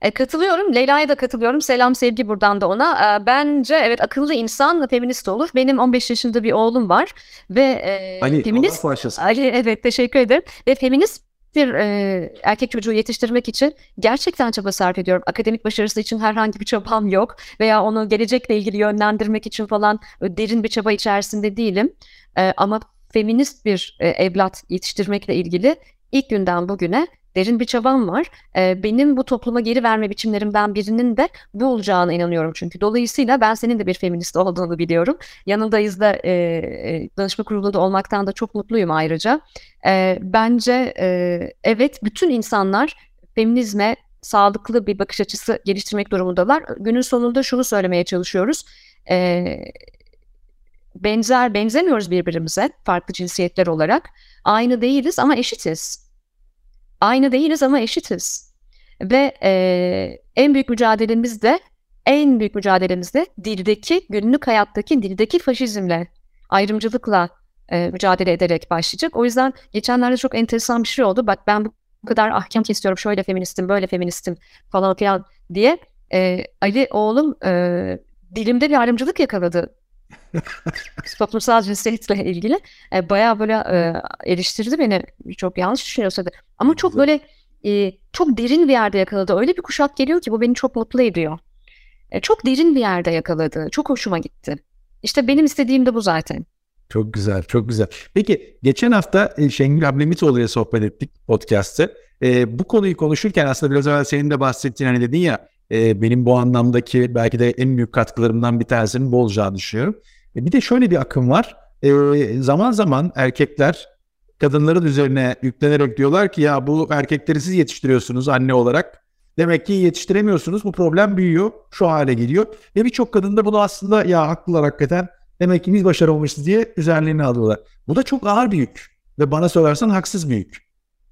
E, katılıyorum. Leyla'ya da katılıyorum. Selam sevgi buradan da ona. E, bence evet akıllı insan feminist olur. Benim 15 yaşında bir oğlum var ve e, Ali, feminist Ali evet teşekkür ederim. Ve feminist bir e, erkek çocuğu yetiştirmek için gerçekten çaba sarf ediyorum. Akademik başarısı için herhangi bir çabam yok veya onu gelecekle ilgili yönlendirmek için falan derin bir çaba içerisinde değilim. E, ama feminist bir e, evlat yetiştirmekle ilgili ilk günden bugüne derin bir çabam var. E, benim bu topluma geri verme biçimlerimden birinin de bu olacağına inanıyorum çünkü. Dolayısıyla ben senin de bir feminist olduğunu biliyorum. Yanındayız da e, e, danışma kurulunda olmaktan da çok mutluyum ayrıca. E, bence e, evet bütün insanlar feminizme sağlıklı bir bakış açısı geliştirmek durumundalar. Günün sonunda şunu söylemeye çalışıyoruz. E, benzer benzemiyoruz birbirimize farklı cinsiyetler olarak. Aynı değiliz ama eşitiz. Aynı değiliz ama eşitiz. Ve e, en büyük mücadelemiz de en büyük mücadelemiz de dildeki, günlük hayattaki dildeki faşizmle, ayrımcılıkla e, mücadele ederek başlayacak. O yüzden geçenlerde çok enteresan bir şey oldu. Bak ben bu kadar ahkam kesiyorum, şöyle feministim, böyle feministim falan filan diye. E, Ali oğlum e, dilimde bir ayrımcılık yakaladı toplumsal cinsiyetle ilgili e, bayağı böyle e, eleştirdi beni. Çok yanlış düşünüyorsa da. Ama çok böyle e, çok derin bir yerde yakaladı. Öyle bir kuşak geliyor ki bu beni çok mutlu ediyor. E, çok derin bir yerde yakaladı. Çok hoşuma gitti. İşte benim istediğim de bu zaten. Çok güzel, çok güzel. Peki geçen hafta e, Şengül Ablemitoğlu ile sohbet ettik podcast'te. E, bu konuyu konuşurken aslında biraz evvel senin de bahsettiğin hani dedin ya e, benim bu anlamdaki belki de en büyük katkılarımdan bir tanesinin bu olacağını düşünüyorum. E, bir de şöyle bir akım var. E, zaman zaman erkekler kadınların üzerine yüklenerek diyorlar ki ya bu erkekleri siz yetiştiriyorsunuz anne olarak. Demek ki yetiştiremiyorsunuz. Bu problem büyüyor. Şu hale geliyor. Ve birçok kadın da bunu aslında ya haklılar hakikaten. Demek ki biz başaramamışız diye üzerlerine alıyorlar. Bu da çok ağır bir yük. Ve bana sorarsan haksız bir yük.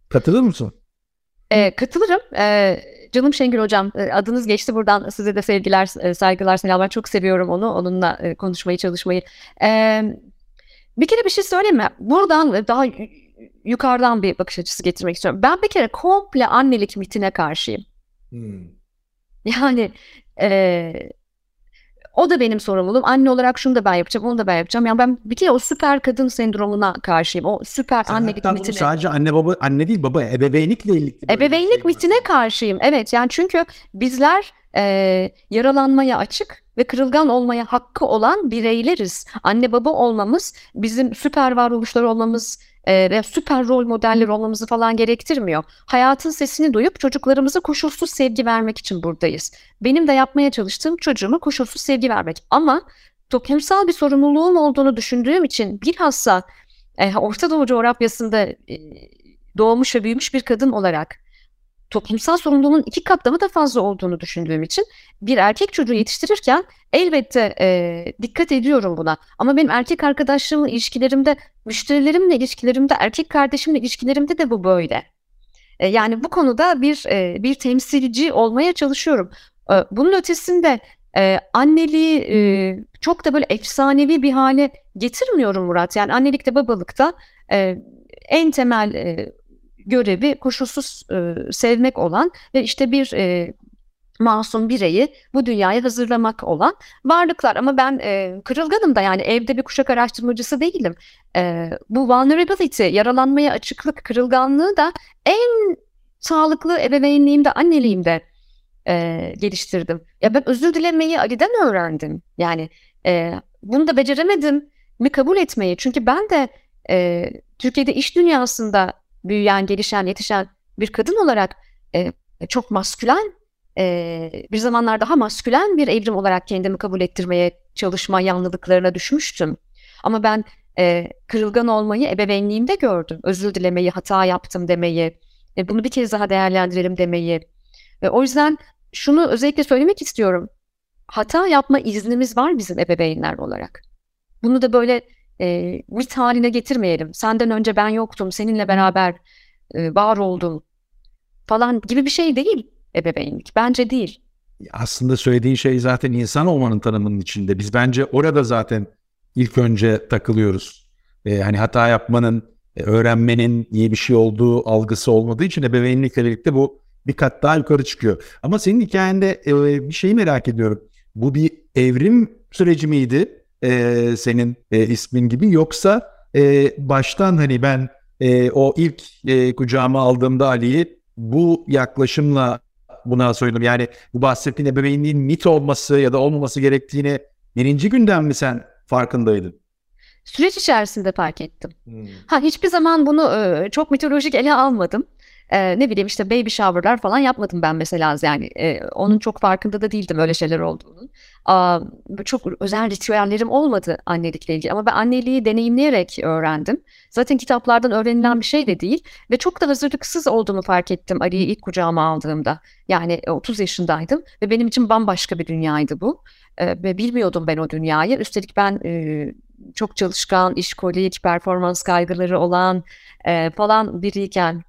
Katılır mısın? E, katılırım. E, canım Şengül Hocam e, adınız geçti buradan size de sevgiler, e, saygılar, selamlar. Çok seviyorum onu. Onunla e, konuşmayı, çalışmayı. Bir kere bir şey söyleyeyim mi? Buradan daha yukarıdan bir bakış açısı getirmek istiyorum. Ben bir kere komple annelik mitine karşıyım. Hmm. Yani e, o da benim sorumluluğum. Anne olarak şunu da ben yapacağım, onu da ben yapacağım. Yani ben bir kere o süper kadın sendromuna karşıyım. O süper Sen annelik mitine. Sadece anne baba, anne değil baba, ebeveynlikle ilgili. Ebeveynlik şey mitine karşıyım. Evet yani çünkü bizler e, yaralanmaya açık ve kırılgan olmaya hakkı olan bireyleriz. Anne baba olmamız bizim süper varoluşlar olmamız e, süper rol modeller olmamızı falan gerektirmiyor. Hayatın sesini duyup çocuklarımıza koşulsuz sevgi vermek için buradayız. Benim de yapmaya çalıştığım çocuğuma koşulsuz sevgi vermek. Ama toplumsal bir sorumluluğum olduğunu düşündüğüm için bilhassa e, Orta Doğu coğrafyasında e, doğmuş ve büyümüş bir kadın olarak toplumsal sorumluluğun iki kat daha da fazla olduğunu düşündüğüm için bir erkek çocuğu yetiştirirken elbette e, dikkat ediyorum buna. Ama benim erkek arkadaşlarımla ilişkilerimde, müşterilerimle ilişkilerimde, erkek kardeşimle ilişkilerimde de bu böyle. E, yani bu konuda bir e, bir temsilci olmaya çalışıyorum. E, bunun ötesinde e, anneliği e, çok da böyle efsanevi bir hale getirmiyorum Murat. Yani annelikte babalıkta e, en temel e, görevi koşulsuz e, sevmek olan ve işte bir e, masum bireyi bu dünyaya hazırlamak olan varlıklar. Ama ben e, kırılganım da yani evde bir kuşak araştırmacısı değilim. E, bu vulnerability, yaralanmaya açıklık, kırılganlığı da en sağlıklı ebeveynliğimde, anneliğimde e, geliştirdim. Ya ben özür dilemeyi Ali'den öğrendim. Yani e, bunu da beceremedim mi kabul etmeyi. Çünkü ben de e, Türkiye'de iş dünyasında büyüyen, gelişen, yetişen bir kadın olarak e, çok maskülen, e, bir zamanlar daha maskülen bir evrim olarak kendimi kabul ettirmeye çalışma yanlılıklarına düşmüştüm. Ama ben e, kırılgan olmayı ebeveynliğimde gördüm. Özür dilemeyi, hata yaptım demeyi, e, bunu bir kez daha değerlendirelim demeyi. E, o yüzden şunu özellikle söylemek istiyorum. Hata yapma iznimiz var bizim ebeveynler olarak. Bunu da böyle e, mit haline getirmeyelim. Senden önce ben yoktum, seninle beraber e, var oldum falan gibi bir şey değil ebeveynlik. Bence değil. Aslında söylediğin şey zaten insan olmanın tanımının içinde. Biz bence orada zaten ilk önce takılıyoruz. Ee, hani hata yapmanın, e, öğrenmenin iyi bir şey olduğu algısı olmadığı için ebeveynlikle birlikte bu bir kat daha yukarı çıkıyor. Ama senin hikayende e, bir şeyi merak ediyorum. Bu bir evrim süreci miydi? E, senin e, ismin gibi yoksa e, baştan hani ben e, o ilk e, kucağıma aldığımda Ali'yi bu yaklaşımla buna söyledim. Yani bu bahsettiğin ebeveynliğin mit olması ya da olmaması gerektiğini birinci günden mi sen farkındaydın? Süreç içerisinde fark ettim. Hmm. Ha hiçbir zaman bunu e, çok mitolojik ele almadım. E, ne bileyim işte baby shower'lar falan yapmadım ben mesela yani e, onun çok farkında da değildim öyle şeyler olduğunun. Aa, çok özel ritüellerim olmadı annelikle ilgili ama ben anneliği deneyimleyerek öğrendim. Zaten kitaplardan öğrenilen bir şey de değil ve çok da hazırlıksız olduğumu fark ettim Ali'yi ilk kucağıma aldığımda. Yani 30 yaşındaydım ve benim için bambaşka bir dünyaydı bu e, ve bilmiyordum ben o dünyayı. Üstelik ben e, çok çalışkan, işkolik, performans kaygıları olan e, falan biriyken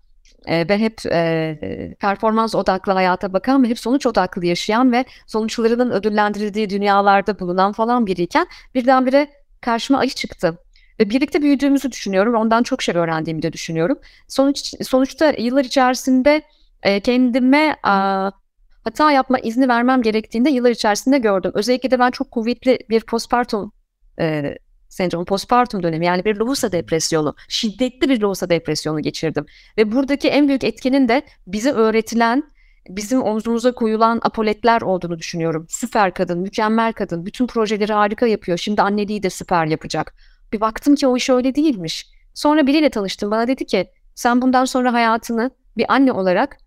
ve hep e, performans odaklı hayata bakan ve hep sonuç odaklı yaşayan ve sonuçlarının ödüllendirildiği dünyalarda bulunan falan biriyken birdenbire karşıma ayı çıktı. Ve birlikte büyüdüğümüzü düşünüyorum. Ondan çok şey öğrendiğimi de düşünüyorum. Sonuç, sonuçta yıllar içerisinde e, kendime a, hata yapma izni vermem gerektiğinde yıllar içerisinde gördüm. Özellikle de ben çok kuvvetli bir postpartum e, sendromu, postpartum dönemi yani bir lohusa depresyonu, şiddetli bir lohusa depresyonu geçirdim. Ve buradaki en büyük etkenin de bize öğretilen, bizim omzumuza koyulan apoletler olduğunu düşünüyorum. Süper kadın, mükemmel kadın, bütün projeleri harika yapıyor. Şimdi anneliği de süper yapacak. Bir baktım ki o iş öyle değilmiş. Sonra biriyle tanıştım. Bana dedi ki sen bundan sonra hayatını bir anne olarak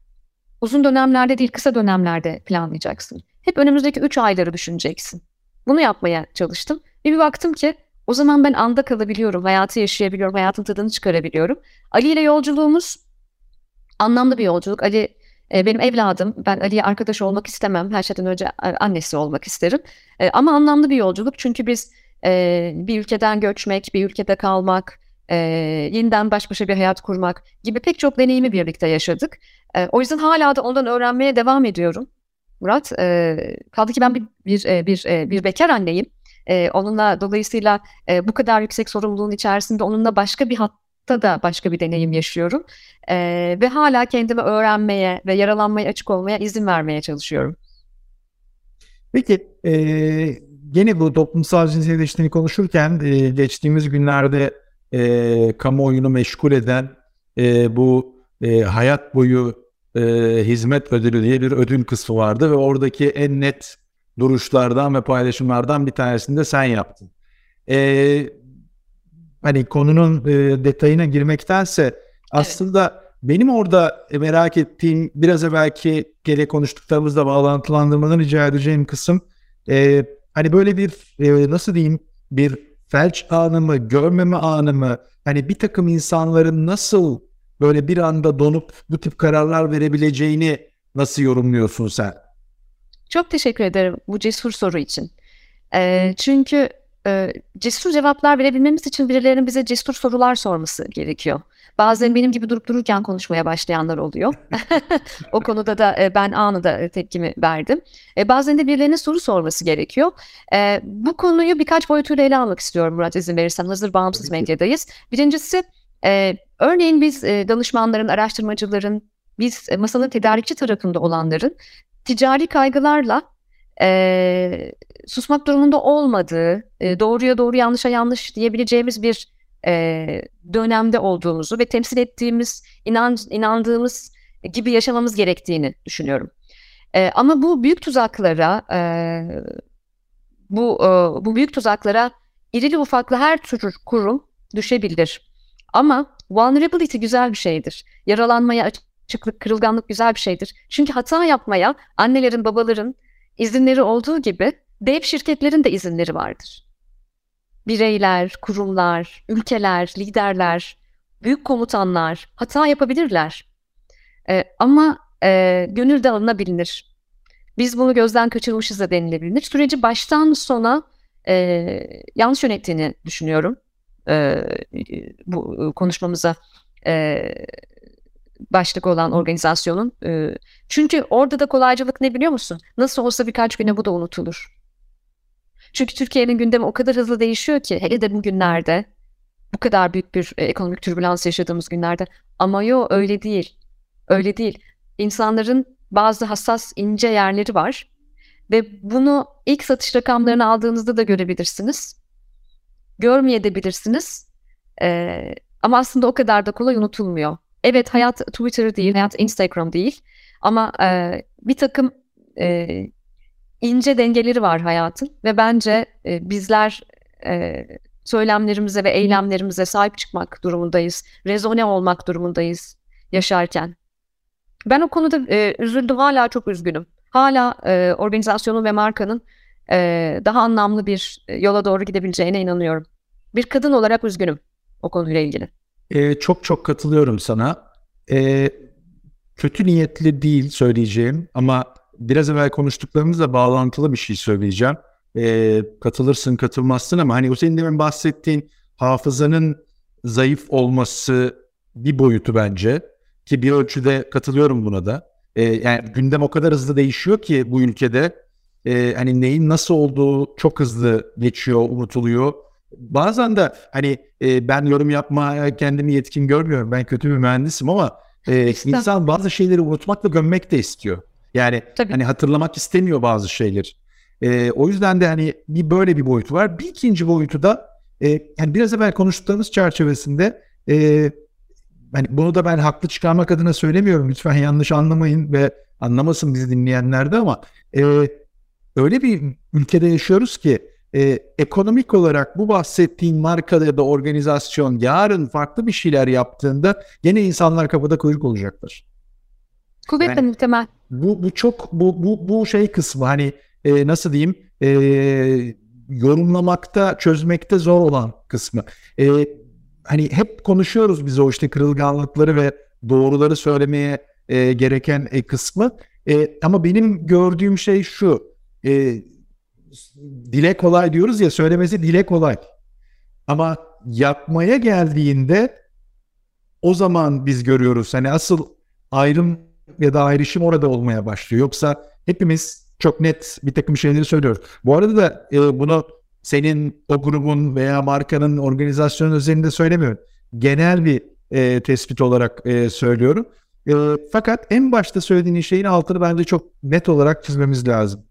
uzun dönemlerde değil kısa dönemlerde planlayacaksın. Hep önümüzdeki 3 ayları düşüneceksin. Bunu yapmaya çalıştım. Ve bir baktım ki o zaman ben anda kalabiliyorum, hayatı yaşayabiliyorum, hayatın tadını çıkarabiliyorum. Ali ile yolculuğumuz anlamlı bir yolculuk. Ali e, benim evladım. Ben Ali'ye arkadaş olmak istemem. Her şeyden önce e, annesi olmak isterim. E, ama anlamlı bir yolculuk. Çünkü biz bir ülkeden göçmek, bir ülkede kalmak, e, yeniden baş başa bir hayat kurmak gibi pek çok deneyimi birlikte yaşadık. O yüzden hala da ondan öğrenmeye devam ediyorum. Murat, kaldı ki ben bir bir bir, bir bekar anneyim. Onunla dolayısıyla e, bu kadar yüksek sorumluluğun içerisinde onunla başka bir hatta da başka bir deneyim yaşıyorum. E, ve hala kendimi öğrenmeye ve yaralanmaya açık olmaya izin vermeye çalışıyorum. Peki e, gene bu toplumsal cinsiyet eşitliğini konuşurken e, geçtiğimiz günlerde e, kamuoyunu meşgul eden e, bu e, hayat boyu e, hizmet ödülü diye bir ödül kısmı vardı ve oradaki en net duruşlardan ve paylaşımlardan bir tanesini de sen yaptın. E, hani konunun e, detayına girmektense aslında evet. benim orada merak ettiğim biraz evvelki gele konuştuklarımızla bağlantılandırmadan rica edeceğim kısım e, hani böyle bir e, nasıl diyeyim bir felç anı mı, görmeme anı mı? Hani bir takım insanların nasıl böyle bir anda donup bu tip kararlar verebileceğini nasıl yorumluyorsun sen? Çok teşekkür ederim bu cesur soru için. E, çünkü e, cesur cevaplar verebilmemiz için birilerinin bize cesur sorular sorması gerekiyor. Bazen benim gibi durup dururken konuşmaya başlayanlar oluyor. o konuda da e, ben anında e, tepkimi verdim. E, bazen de birilerine soru sorması gerekiyor. E, bu konuyu birkaç boyutuyla ele almak istiyorum Murat izin verirsen. Hazır bağımsız medyadayız. Birincisi e, örneğin biz e, danışmanların, araştırmacıların, biz e, masanın tedarikçi tarafında olanların ticari kaygılarla e, susmak durumunda olmadığı, e, doğruya doğru yanlışa yanlış diyebileceğimiz bir e, dönemde olduğumuzu ve temsil ettiğimiz, inan, inandığımız gibi yaşamamız gerektiğini düşünüyorum. E, ama bu büyük tuzaklara, e, bu e, bu büyük tuzaklara irili ufaklı her tür kurum düşebilir. Ama vulnerability güzel bir şeydir. Yaralanmaya açıklık, kırılganlık güzel bir şeydir. Çünkü hata yapmaya annelerin, babaların izinleri olduğu gibi dev şirketlerin de izinleri vardır bireyler, kurumlar, ülkeler, liderler, büyük komutanlar hata yapabilirler. E, ama e, gönül de alınabilir. Biz bunu gözden kaçırmışız da denilebilir. Süreci baştan sona e, yanlış yönettiğini düşünüyorum. E, bu konuşmamıza e, başlık olan organizasyonun. E, çünkü orada da kolaycılık ne biliyor musun? Nasıl olsa birkaç güne bu da unutulur. Çünkü Türkiye'nin gündemi o kadar hızlı değişiyor ki hele de bugünlerde bu kadar büyük bir e, ekonomik türbülans yaşadığımız günlerde ama yo öyle değil. Öyle değil. İnsanların bazı hassas ince yerleri var ve bunu ilk satış rakamlarını aldığınızda da görebilirsiniz. Görmeyebilirsiniz. Ee, ama aslında o kadar da kolay unutulmuyor. Evet hayat Twitter değil, hayat Instagram değil. Ama e, bir takım e, ince dengeleri var hayatın ve bence e, bizler e, söylemlerimize ve eylemlerimize sahip çıkmak durumundayız. Rezone olmak durumundayız yaşarken. Ben o konuda e, üzüldüm. Hala çok üzgünüm. Hala e, organizasyonun ve markanın e, daha anlamlı bir e, yola doğru gidebileceğine inanıyorum. Bir kadın olarak üzgünüm o konuyla ilgili. E, çok çok katılıyorum sana. E, kötü niyetli değil söyleyeceğim ama biraz evvel konuştuklarımızla bağlantılı bir şey söyleyeceğim. E, katılırsın katılmazsın ama hani o senin demin bahsettiğin hafızanın zayıf olması bir boyutu bence ki bir ölçüde katılıyorum buna da. E, yani gündem o kadar hızlı değişiyor ki bu ülkede e, hani neyin nasıl olduğu çok hızlı geçiyor, unutuluyor. Bazen de hani e, ben yorum yapmaya kendimi yetkin görmüyorum. Ben kötü bir mühendisim ama e, insan bazı şeyleri unutmak ve gömmek de istiyor. Yani Tabii. hani hatırlamak istemiyor bazı şeyler. E, o yüzden de hani bir böyle bir boyutu var. Bir ikinci boyutu da e, yani biraz evvel konuştuğumuz çerçevesinde e, hani bunu da ben haklı çıkarmak adına söylemiyorum. Lütfen yanlış anlamayın ve anlamasın bizi dinleyenler de ama e, öyle bir ülkede yaşıyoruz ki e, ekonomik olarak bu bahsettiğin marka ya da organizasyon yarın farklı bir şeyler yaptığında gene insanlar kapıda kuyruk olacaklar. Kuvvetle yani, muhtemel. Bu, bu çok bu, bu, bu şey kısmı hani e, nasıl diyeyim e, yorumlamakta çözmekte zor olan kısmı. E, hani hep konuşuyoruz biz o işte kırılganlıkları ve doğruları söylemeye e, gereken e, kısmı. E, ama benim gördüğüm şey şu. E, dile kolay diyoruz ya söylemesi dile kolay. Ama yapmaya geldiğinde o zaman biz görüyoruz. Hani asıl ayrım ya da ayrışım orada olmaya başlıyor. Yoksa hepimiz çok net bir takım şeyleri söylüyoruz. Bu arada da e, bunu senin o grubun veya markanın organizasyonun üzerinde söylemiyorum. Genel bir e, tespit olarak e, söylüyorum. E, fakat en başta söylediğin şeyin altını bence çok net olarak çizmemiz lazım.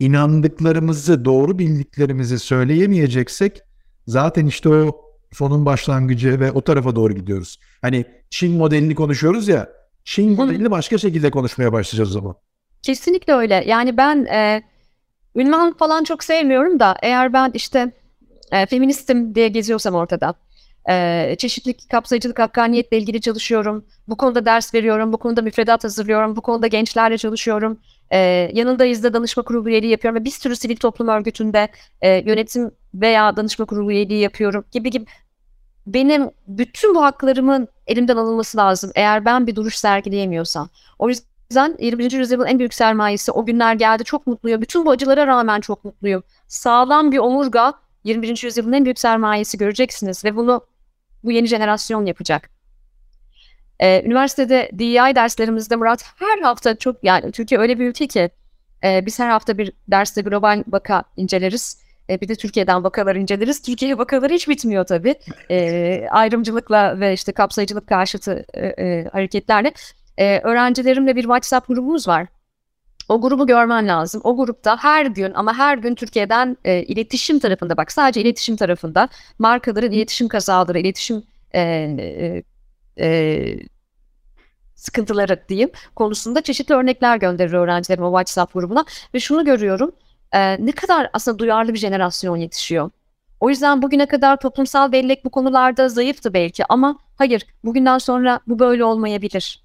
İnandıklarımızı, doğru bildiklerimizi söyleyemeyeceksek zaten işte o sonun başlangıcı ve o tarafa doğru gidiyoruz. Hani Çin modelini konuşuyoruz ya, Çin modelini başka şekilde konuşmaya başlayacağız o zaman. Kesinlikle öyle. Yani ben e, ünvan falan çok sevmiyorum da eğer ben işte e, feministim diye geziyorsam ortada, e, çeşitlilik, kapsayıcılık, hakkaniyetle ilgili çalışıyorum, bu konuda ders veriyorum, bu konuda müfredat hazırlıyorum, bu konuda gençlerle çalışıyorum, e, yanındayız da danışma kurulu üyeliği yapıyorum ve bir sürü sivil toplum örgütünde e, yönetim veya danışma kurulu üyeliği yapıyorum gibi gibi benim bütün bu haklarımın elimden alınması lazım eğer ben bir duruş sergileyemiyorsam. O yüzden 21. yüzyılın en büyük sermayesi o günler geldi çok mutluyum. Bütün bu acılara rağmen çok mutluyum. Sağlam bir omurga 21. yüzyılın en büyük sermayesi göreceksiniz ve bunu bu yeni jenerasyon yapacak. Ee, üniversitede DEI derslerimizde Murat her hafta çok yani Türkiye öyle bir ülke ki e, biz her hafta bir derste global vaka inceleriz. E, bir de Türkiye'den vakalar inceleriz. Türkiye vakaları hiç bitmiyor tabii. E, ayrımcılıkla ve işte kapsayıcılık karşıtı e, e, hareketlerle. E, öğrencilerimle bir WhatsApp grubumuz var. O grubu görmen lazım. O grupta her gün ama her gün Türkiye'den e, iletişim tarafında bak sadece iletişim tarafında markaların iletişim kazaları, iletişim e, e, e, sıkıntıları diyeyim konusunda çeşitli örnekler gönderiyor öğrencilerim o WhatsApp grubuna ve şunu görüyorum e, ne kadar aslında duyarlı bir jenerasyon yetişiyor. O yüzden bugüne kadar toplumsal bellek bu konularda zayıftı belki ama hayır bugünden sonra bu böyle olmayabilir.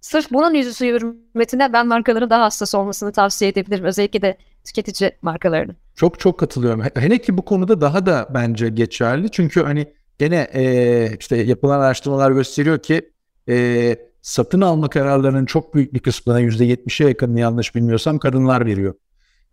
Sırf bunun yüzüsü hürmetine ben markaların daha hassas olmasını tavsiye edebilirim. Özellikle de tüketici markalarını. Çok çok katılıyorum. Hele ki bu konuda daha da bence geçerli. Çünkü hani gene e, işte yapılan araştırmalar gösteriyor ki e, satın alma kararlarının çok büyük bir kısmına %70'e yakın yanlış bilmiyorsam kadınlar veriyor.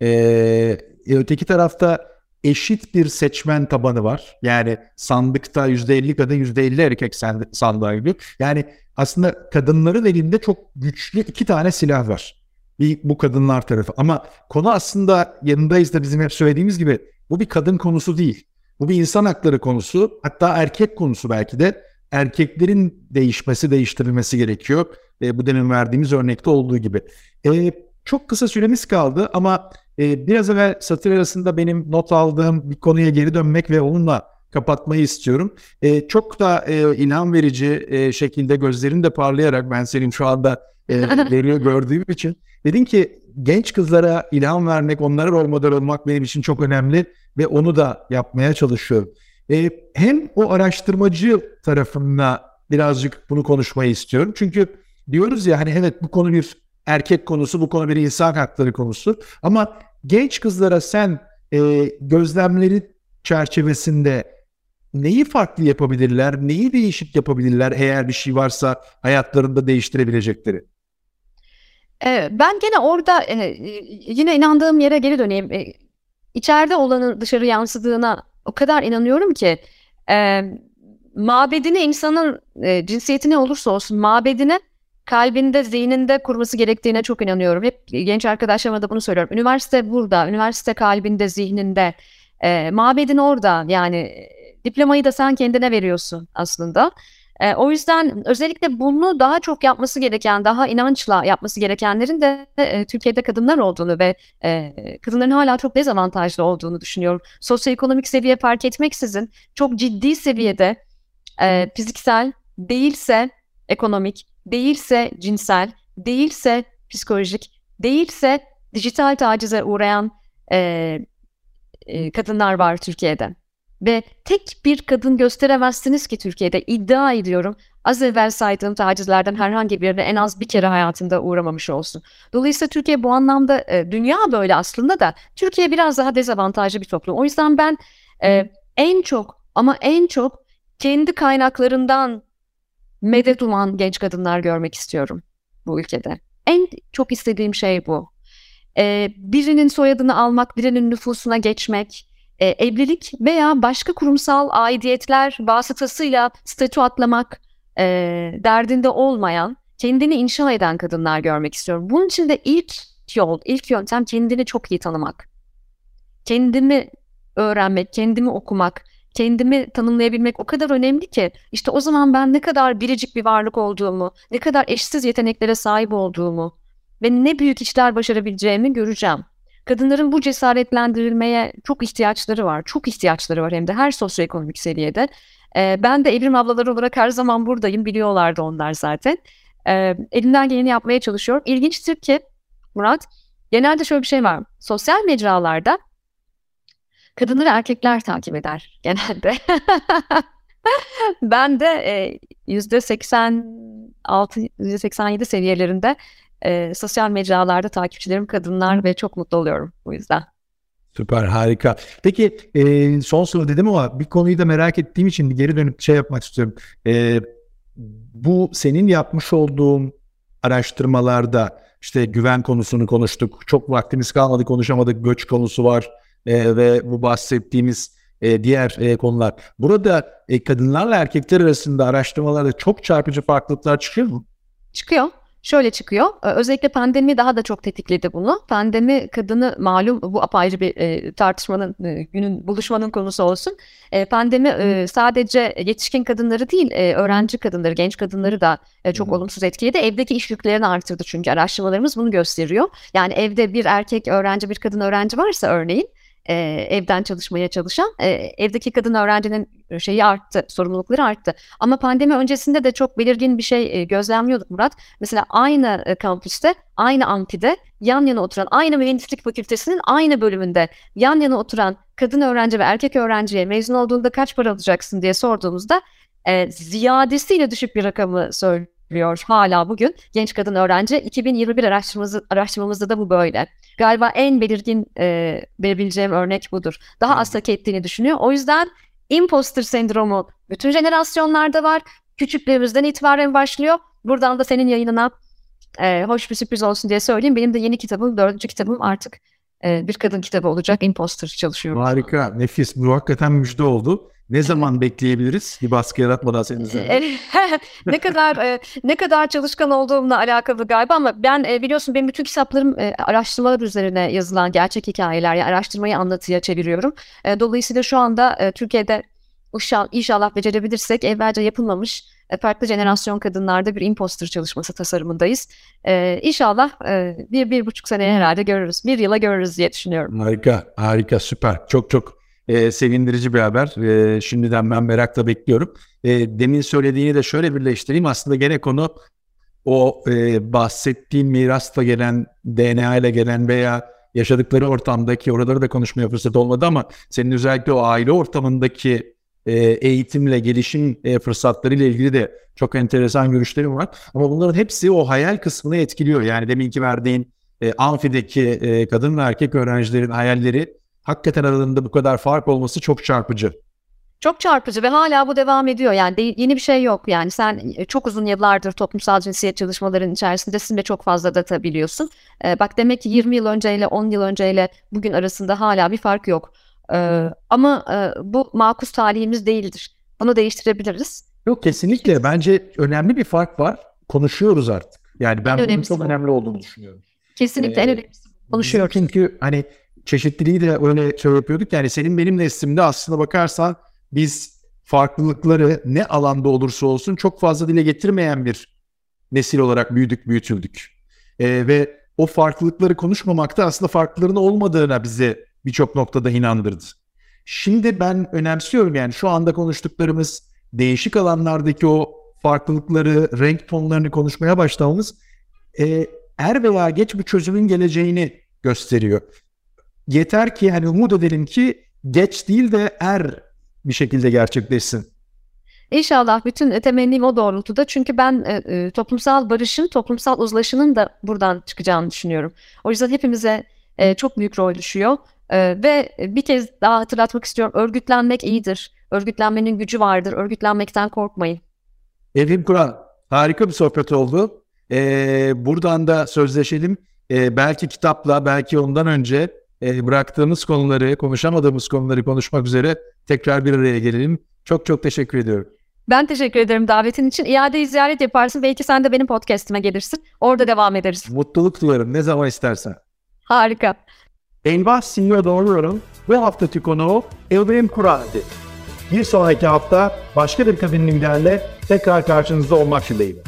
Ee, öteki tarafta eşit bir seçmen tabanı var. Yani sandıkta %50 kadın %50 erkek sandığa gibi. Yani aslında kadınların elinde çok güçlü iki tane silah var. Bir bu kadınlar tarafı. Ama konu aslında yanındayız da bizim hep söylediğimiz gibi bu bir kadın konusu değil. Bu bir insan hakları konusu. Hatta erkek konusu belki de. Erkeklerin değişmesi, değiştirilmesi gerekiyor. E, bu demin verdiğimiz örnekte olduğu gibi. E, çok kısa süremiz kaldı ama e, biraz evvel satır arasında benim not aldığım bir konuya geri dönmek ve onunla kapatmayı istiyorum. E, çok da e, ilham verici e, şekilde gözlerin de parlayarak ben senin şu anda e, veriyor gördüğüm için dedin ki genç kızlara ilham vermek, onlara rol model olmak benim için çok önemli ve onu da yapmaya çalışıyorum. E, hem o araştırmacı tarafında birazcık bunu konuşmayı istiyorum. Çünkü diyoruz ya hani evet bu konu bir erkek konusu, bu konu bir insan hakları konusu. Ama genç kızlara sen e, gözlemleri çerçevesinde neyi farklı yapabilirler, neyi değişik yapabilirler eğer bir şey varsa hayatlarında değiştirebilecekleri? Ben gene orada yine inandığım yere geri döneyim. İçeride olanın dışarı yansıdığına o kadar inanıyorum ki mabedini insanın cinsiyeti ne olursa olsun mabedine kalbinde, zihninde kurması gerektiğine çok inanıyorum. Hep genç arkadaşlarıma da bunu söylüyorum. Üniversite burada, üniversite kalbinde, zihninde. E, mabedin orada. Yani diplomayı da sen kendine veriyorsun aslında. E, o yüzden özellikle bunu daha çok yapması gereken, daha inançla yapması gerekenlerin de e, Türkiye'de kadınlar olduğunu ve e, kadınların hala çok dezavantajlı olduğunu düşünüyorum. Sosyoekonomik seviye fark etmeksizin çok ciddi seviyede e, fiziksel değilse ekonomik değilse cinsel, değilse psikolojik, değilse dijital tacize uğrayan e, e, kadınlar var Türkiye'de. Ve tek bir kadın gösteremezsiniz ki Türkiye'de iddia ediyorum. Az evvel saydığım tacizlerden herhangi birine en az bir kere hayatında uğramamış olsun. Dolayısıyla Türkiye bu anlamda e, dünya böyle aslında da Türkiye biraz daha dezavantajlı bir toplum. O yüzden ben e, en çok ama en çok kendi kaynaklarından medet uman genç kadınlar görmek istiyorum bu ülkede. En çok istediğim şey bu. Ee, birinin soyadını almak, birinin nüfusuna geçmek, e, evlilik veya başka kurumsal aidiyetler vasıtasıyla statü atlamak e, derdinde olmayan, kendini inşa eden kadınlar görmek istiyorum. Bunun için de ilk yol, ilk yöntem kendini çok iyi tanımak. Kendimi öğrenmek, kendimi okumak, kendimi tanımlayabilmek o kadar önemli ki işte o zaman ben ne kadar biricik bir varlık olduğumu, ne kadar eşsiz yeteneklere sahip olduğumu ve ne büyük işler başarabileceğimi göreceğim. Kadınların bu cesaretlendirilmeye çok ihtiyaçları var. Çok ihtiyaçları var hem de her sosyoekonomik seviyede. Ee, ben de Evrim ablaları olarak her zaman buradayım. Biliyorlardı onlar zaten. Ee, elimden geleni yapmaya çalışıyorum. İlginçtir ki Murat, genelde şöyle bir şey var. Sosyal mecralarda kadınları erkekler takip eder genelde. ben de e, yüzde 86, %87 seviyelerinde e, sosyal mecralarda takipçilerim kadınlar ve çok mutlu oluyorum bu yüzden. Süper harika. Peki e, son soru dedim ama bir konuyu da merak ettiğim için geri dönüp şey yapmak istiyorum. E, bu senin yapmış olduğun araştırmalarda işte güven konusunu konuştuk. Çok vaktimiz kalmadı konuşamadık. Göç konusu var e, ve bu bahsettiğimiz e, diğer e, konular. Burada e, kadınlarla erkekler arasında araştırmalarda çok çarpıcı farklılıklar çıkıyor mu? Çıkıyor. Şöyle çıkıyor. Özellikle pandemi daha da çok tetikledi bunu. Pandemi kadını malum bu apayrı bir e, tartışmanın e, günün buluşmanın konusu olsun. E, pandemi e, sadece yetişkin kadınları değil, e, öğrenci kadınları, genç kadınları da e, çok Hı. olumsuz etkiledi. Evdeki iş yüklerini arttırdı çünkü araştırmalarımız bunu gösteriyor. Yani evde bir erkek öğrenci, bir kadın öğrenci varsa örneğin e, evden çalışmaya çalışan e, evdeki kadın öğrencinin şeyi arttı, sorumlulukları arttı. Ama pandemi öncesinde de çok belirgin bir şey e, gözlemliyorduk Murat. Mesela aynı e, kampüste, aynı amfide yan yana oturan, aynı mühendislik fakültesinin aynı bölümünde yan yana oturan kadın öğrenci ve erkek öğrenciye mezun olduğunda kaç para alacaksın diye sorduğumuzda e, ziyadesiyle düşük bir rakamı söylüyor hala bugün genç kadın öğrenci. 2021 araştırmamızda, araştırmamızda da bu böyle. Galiba en belirgin e, verebileceğim örnek budur. Daha az hak ettiğini düşünüyor. O yüzden imposter sendromu bütün jenerasyonlarda var. Küçüklerimizden itibaren başlıyor. Buradan da senin yayınına e, hoş bir sürpriz olsun diye söyleyeyim. Benim de yeni kitabım, dördüncü kitabım artık e, bir kadın kitabı olacak. Imposter çalışıyorum. Harika, nefis. Bu hakikaten müjde oldu. Ne zaman bekleyebiliriz? Bir baskı yaratmadan senin üzerine. ne kadar e, ne kadar çalışkan olduğumla alakalı galiba ama ben e, biliyorsun benim bütün kitaplarım e, araştırmalar üzerine yazılan gerçek hikayeler. Yani araştırmayı anlatıya çeviriyorum. dolayısıyla şu anda Türkiye'de inşallah becerebilirsek evvelce yapılmamış farklı jenerasyon kadınlarda bir imposter çalışması tasarımındayız. Ee, inşallah bir, bir buçuk seneye herhalde görürüz. Bir yıla görürüz diye düşünüyorum. Harika, harika, süper. Çok çok e, sevindirici bir haber. E, şimdiden ben merakla bekliyorum. E, demin söylediğini de şöyle birleştireyim. Aslında gene konu o e, bahsettiğim mirasla gelen, DNA ile gelen veya yaşadıkları ortamdaki oraları da konuşmaya fırsat olmadı ama senin özellikle o aile ortamındaki e, eğitimle, gelişim e, fırsatları ile ilgili de çok enteresan görüşlerim var. Ama bunların hepsi o hayal kısmını etkiliyor. Yani deminki verdiğin e, amfideki e, kadın ve erkek öğrencilerin hayalleri hakikaten aralarında bu kadar fark olması çok çarpıcı. Çok çarpıcı ve hala bu devam ediyor. Yani de, yeni bir şey yok. Yani sen e, çok uzun yıllardır toplumsal cinsiyet çalışmalarının içerisindesin ve çok fazla data biliyorsun. Ee, bak demek ki 20 yıl önceyle 10 yıl önceyle bugün arasında hala bir fark yok. Ee, ama e, bu makus talihimiz değildir. Bunu değiştirebiliriz. Yok kesinlikle. Bence önemli bir fark var. Konuşuyoruz artık. Yani ben bunun çok önemli olduğunu düşünüyorum. Kesinlikle ee, en önemlisi konuşuyoruz. Çünkü hani çeşitliliği de öyle şey yapıyorduk. Yani senin benim neslimde aslında bakarsan biz farklılıkları ne alanda olursa olsun çok fazla dile getirmeyen bir nesil olarak büyüdük, büyütüldük. Ee, ve o farklılıkları konuşmamakta aslında farklıların olmadığına bize birçok noktada inandırdı. Şimdi ben önemsiyorum yani şu anda konuştuklarımız değişik alanlardaki o farklılıkları, renk tonlarını konuşmaya başlamamız e, er veya geç bir çözümün geleceğini gösteriyor. Yeter ki hani umut edelim ki geç değil de er bir şekilde gerçekleşsin. İnşallah bütün temennim o doğrultuda. Çünkü ben e, e, toplumsal barışın, toplumsal uzlaşının da buradan çıkacağını düşünüyorum. O yüzden hepimize e, çok büyük rol düşüyor. E, ve bir kez daha hatırlatmak istiyorum. Örgütlenmek iyidir. Örgütlenmenin gücü vardır. Örgütlenmekten korkmayın. Evrim Kur'an harika bir sohbet oldu. Ee, buradan da sözleşelim. Ee, belki kitapla, belki ondan önce e, bıraktığımız konuları, konuşamadığımız konuları konuşmak üzere tekrar bir araya gelelim. Çok çok teşekkür ediyorum. Ben teşekkür ederim davetin için. İadeyi ziyaret yaparsın. Belki sen de benim podcast'ime gelirsin. Orada devam ederiz. Mutluluk duyarım ne zaman istersen. Harika. Envah Sinyo Doğruyorum bu haftaki konu Evrim Kur'an'dı. Bir sonraki hafta başka bir kabin tekrar karşınızda olmak dileğiyle.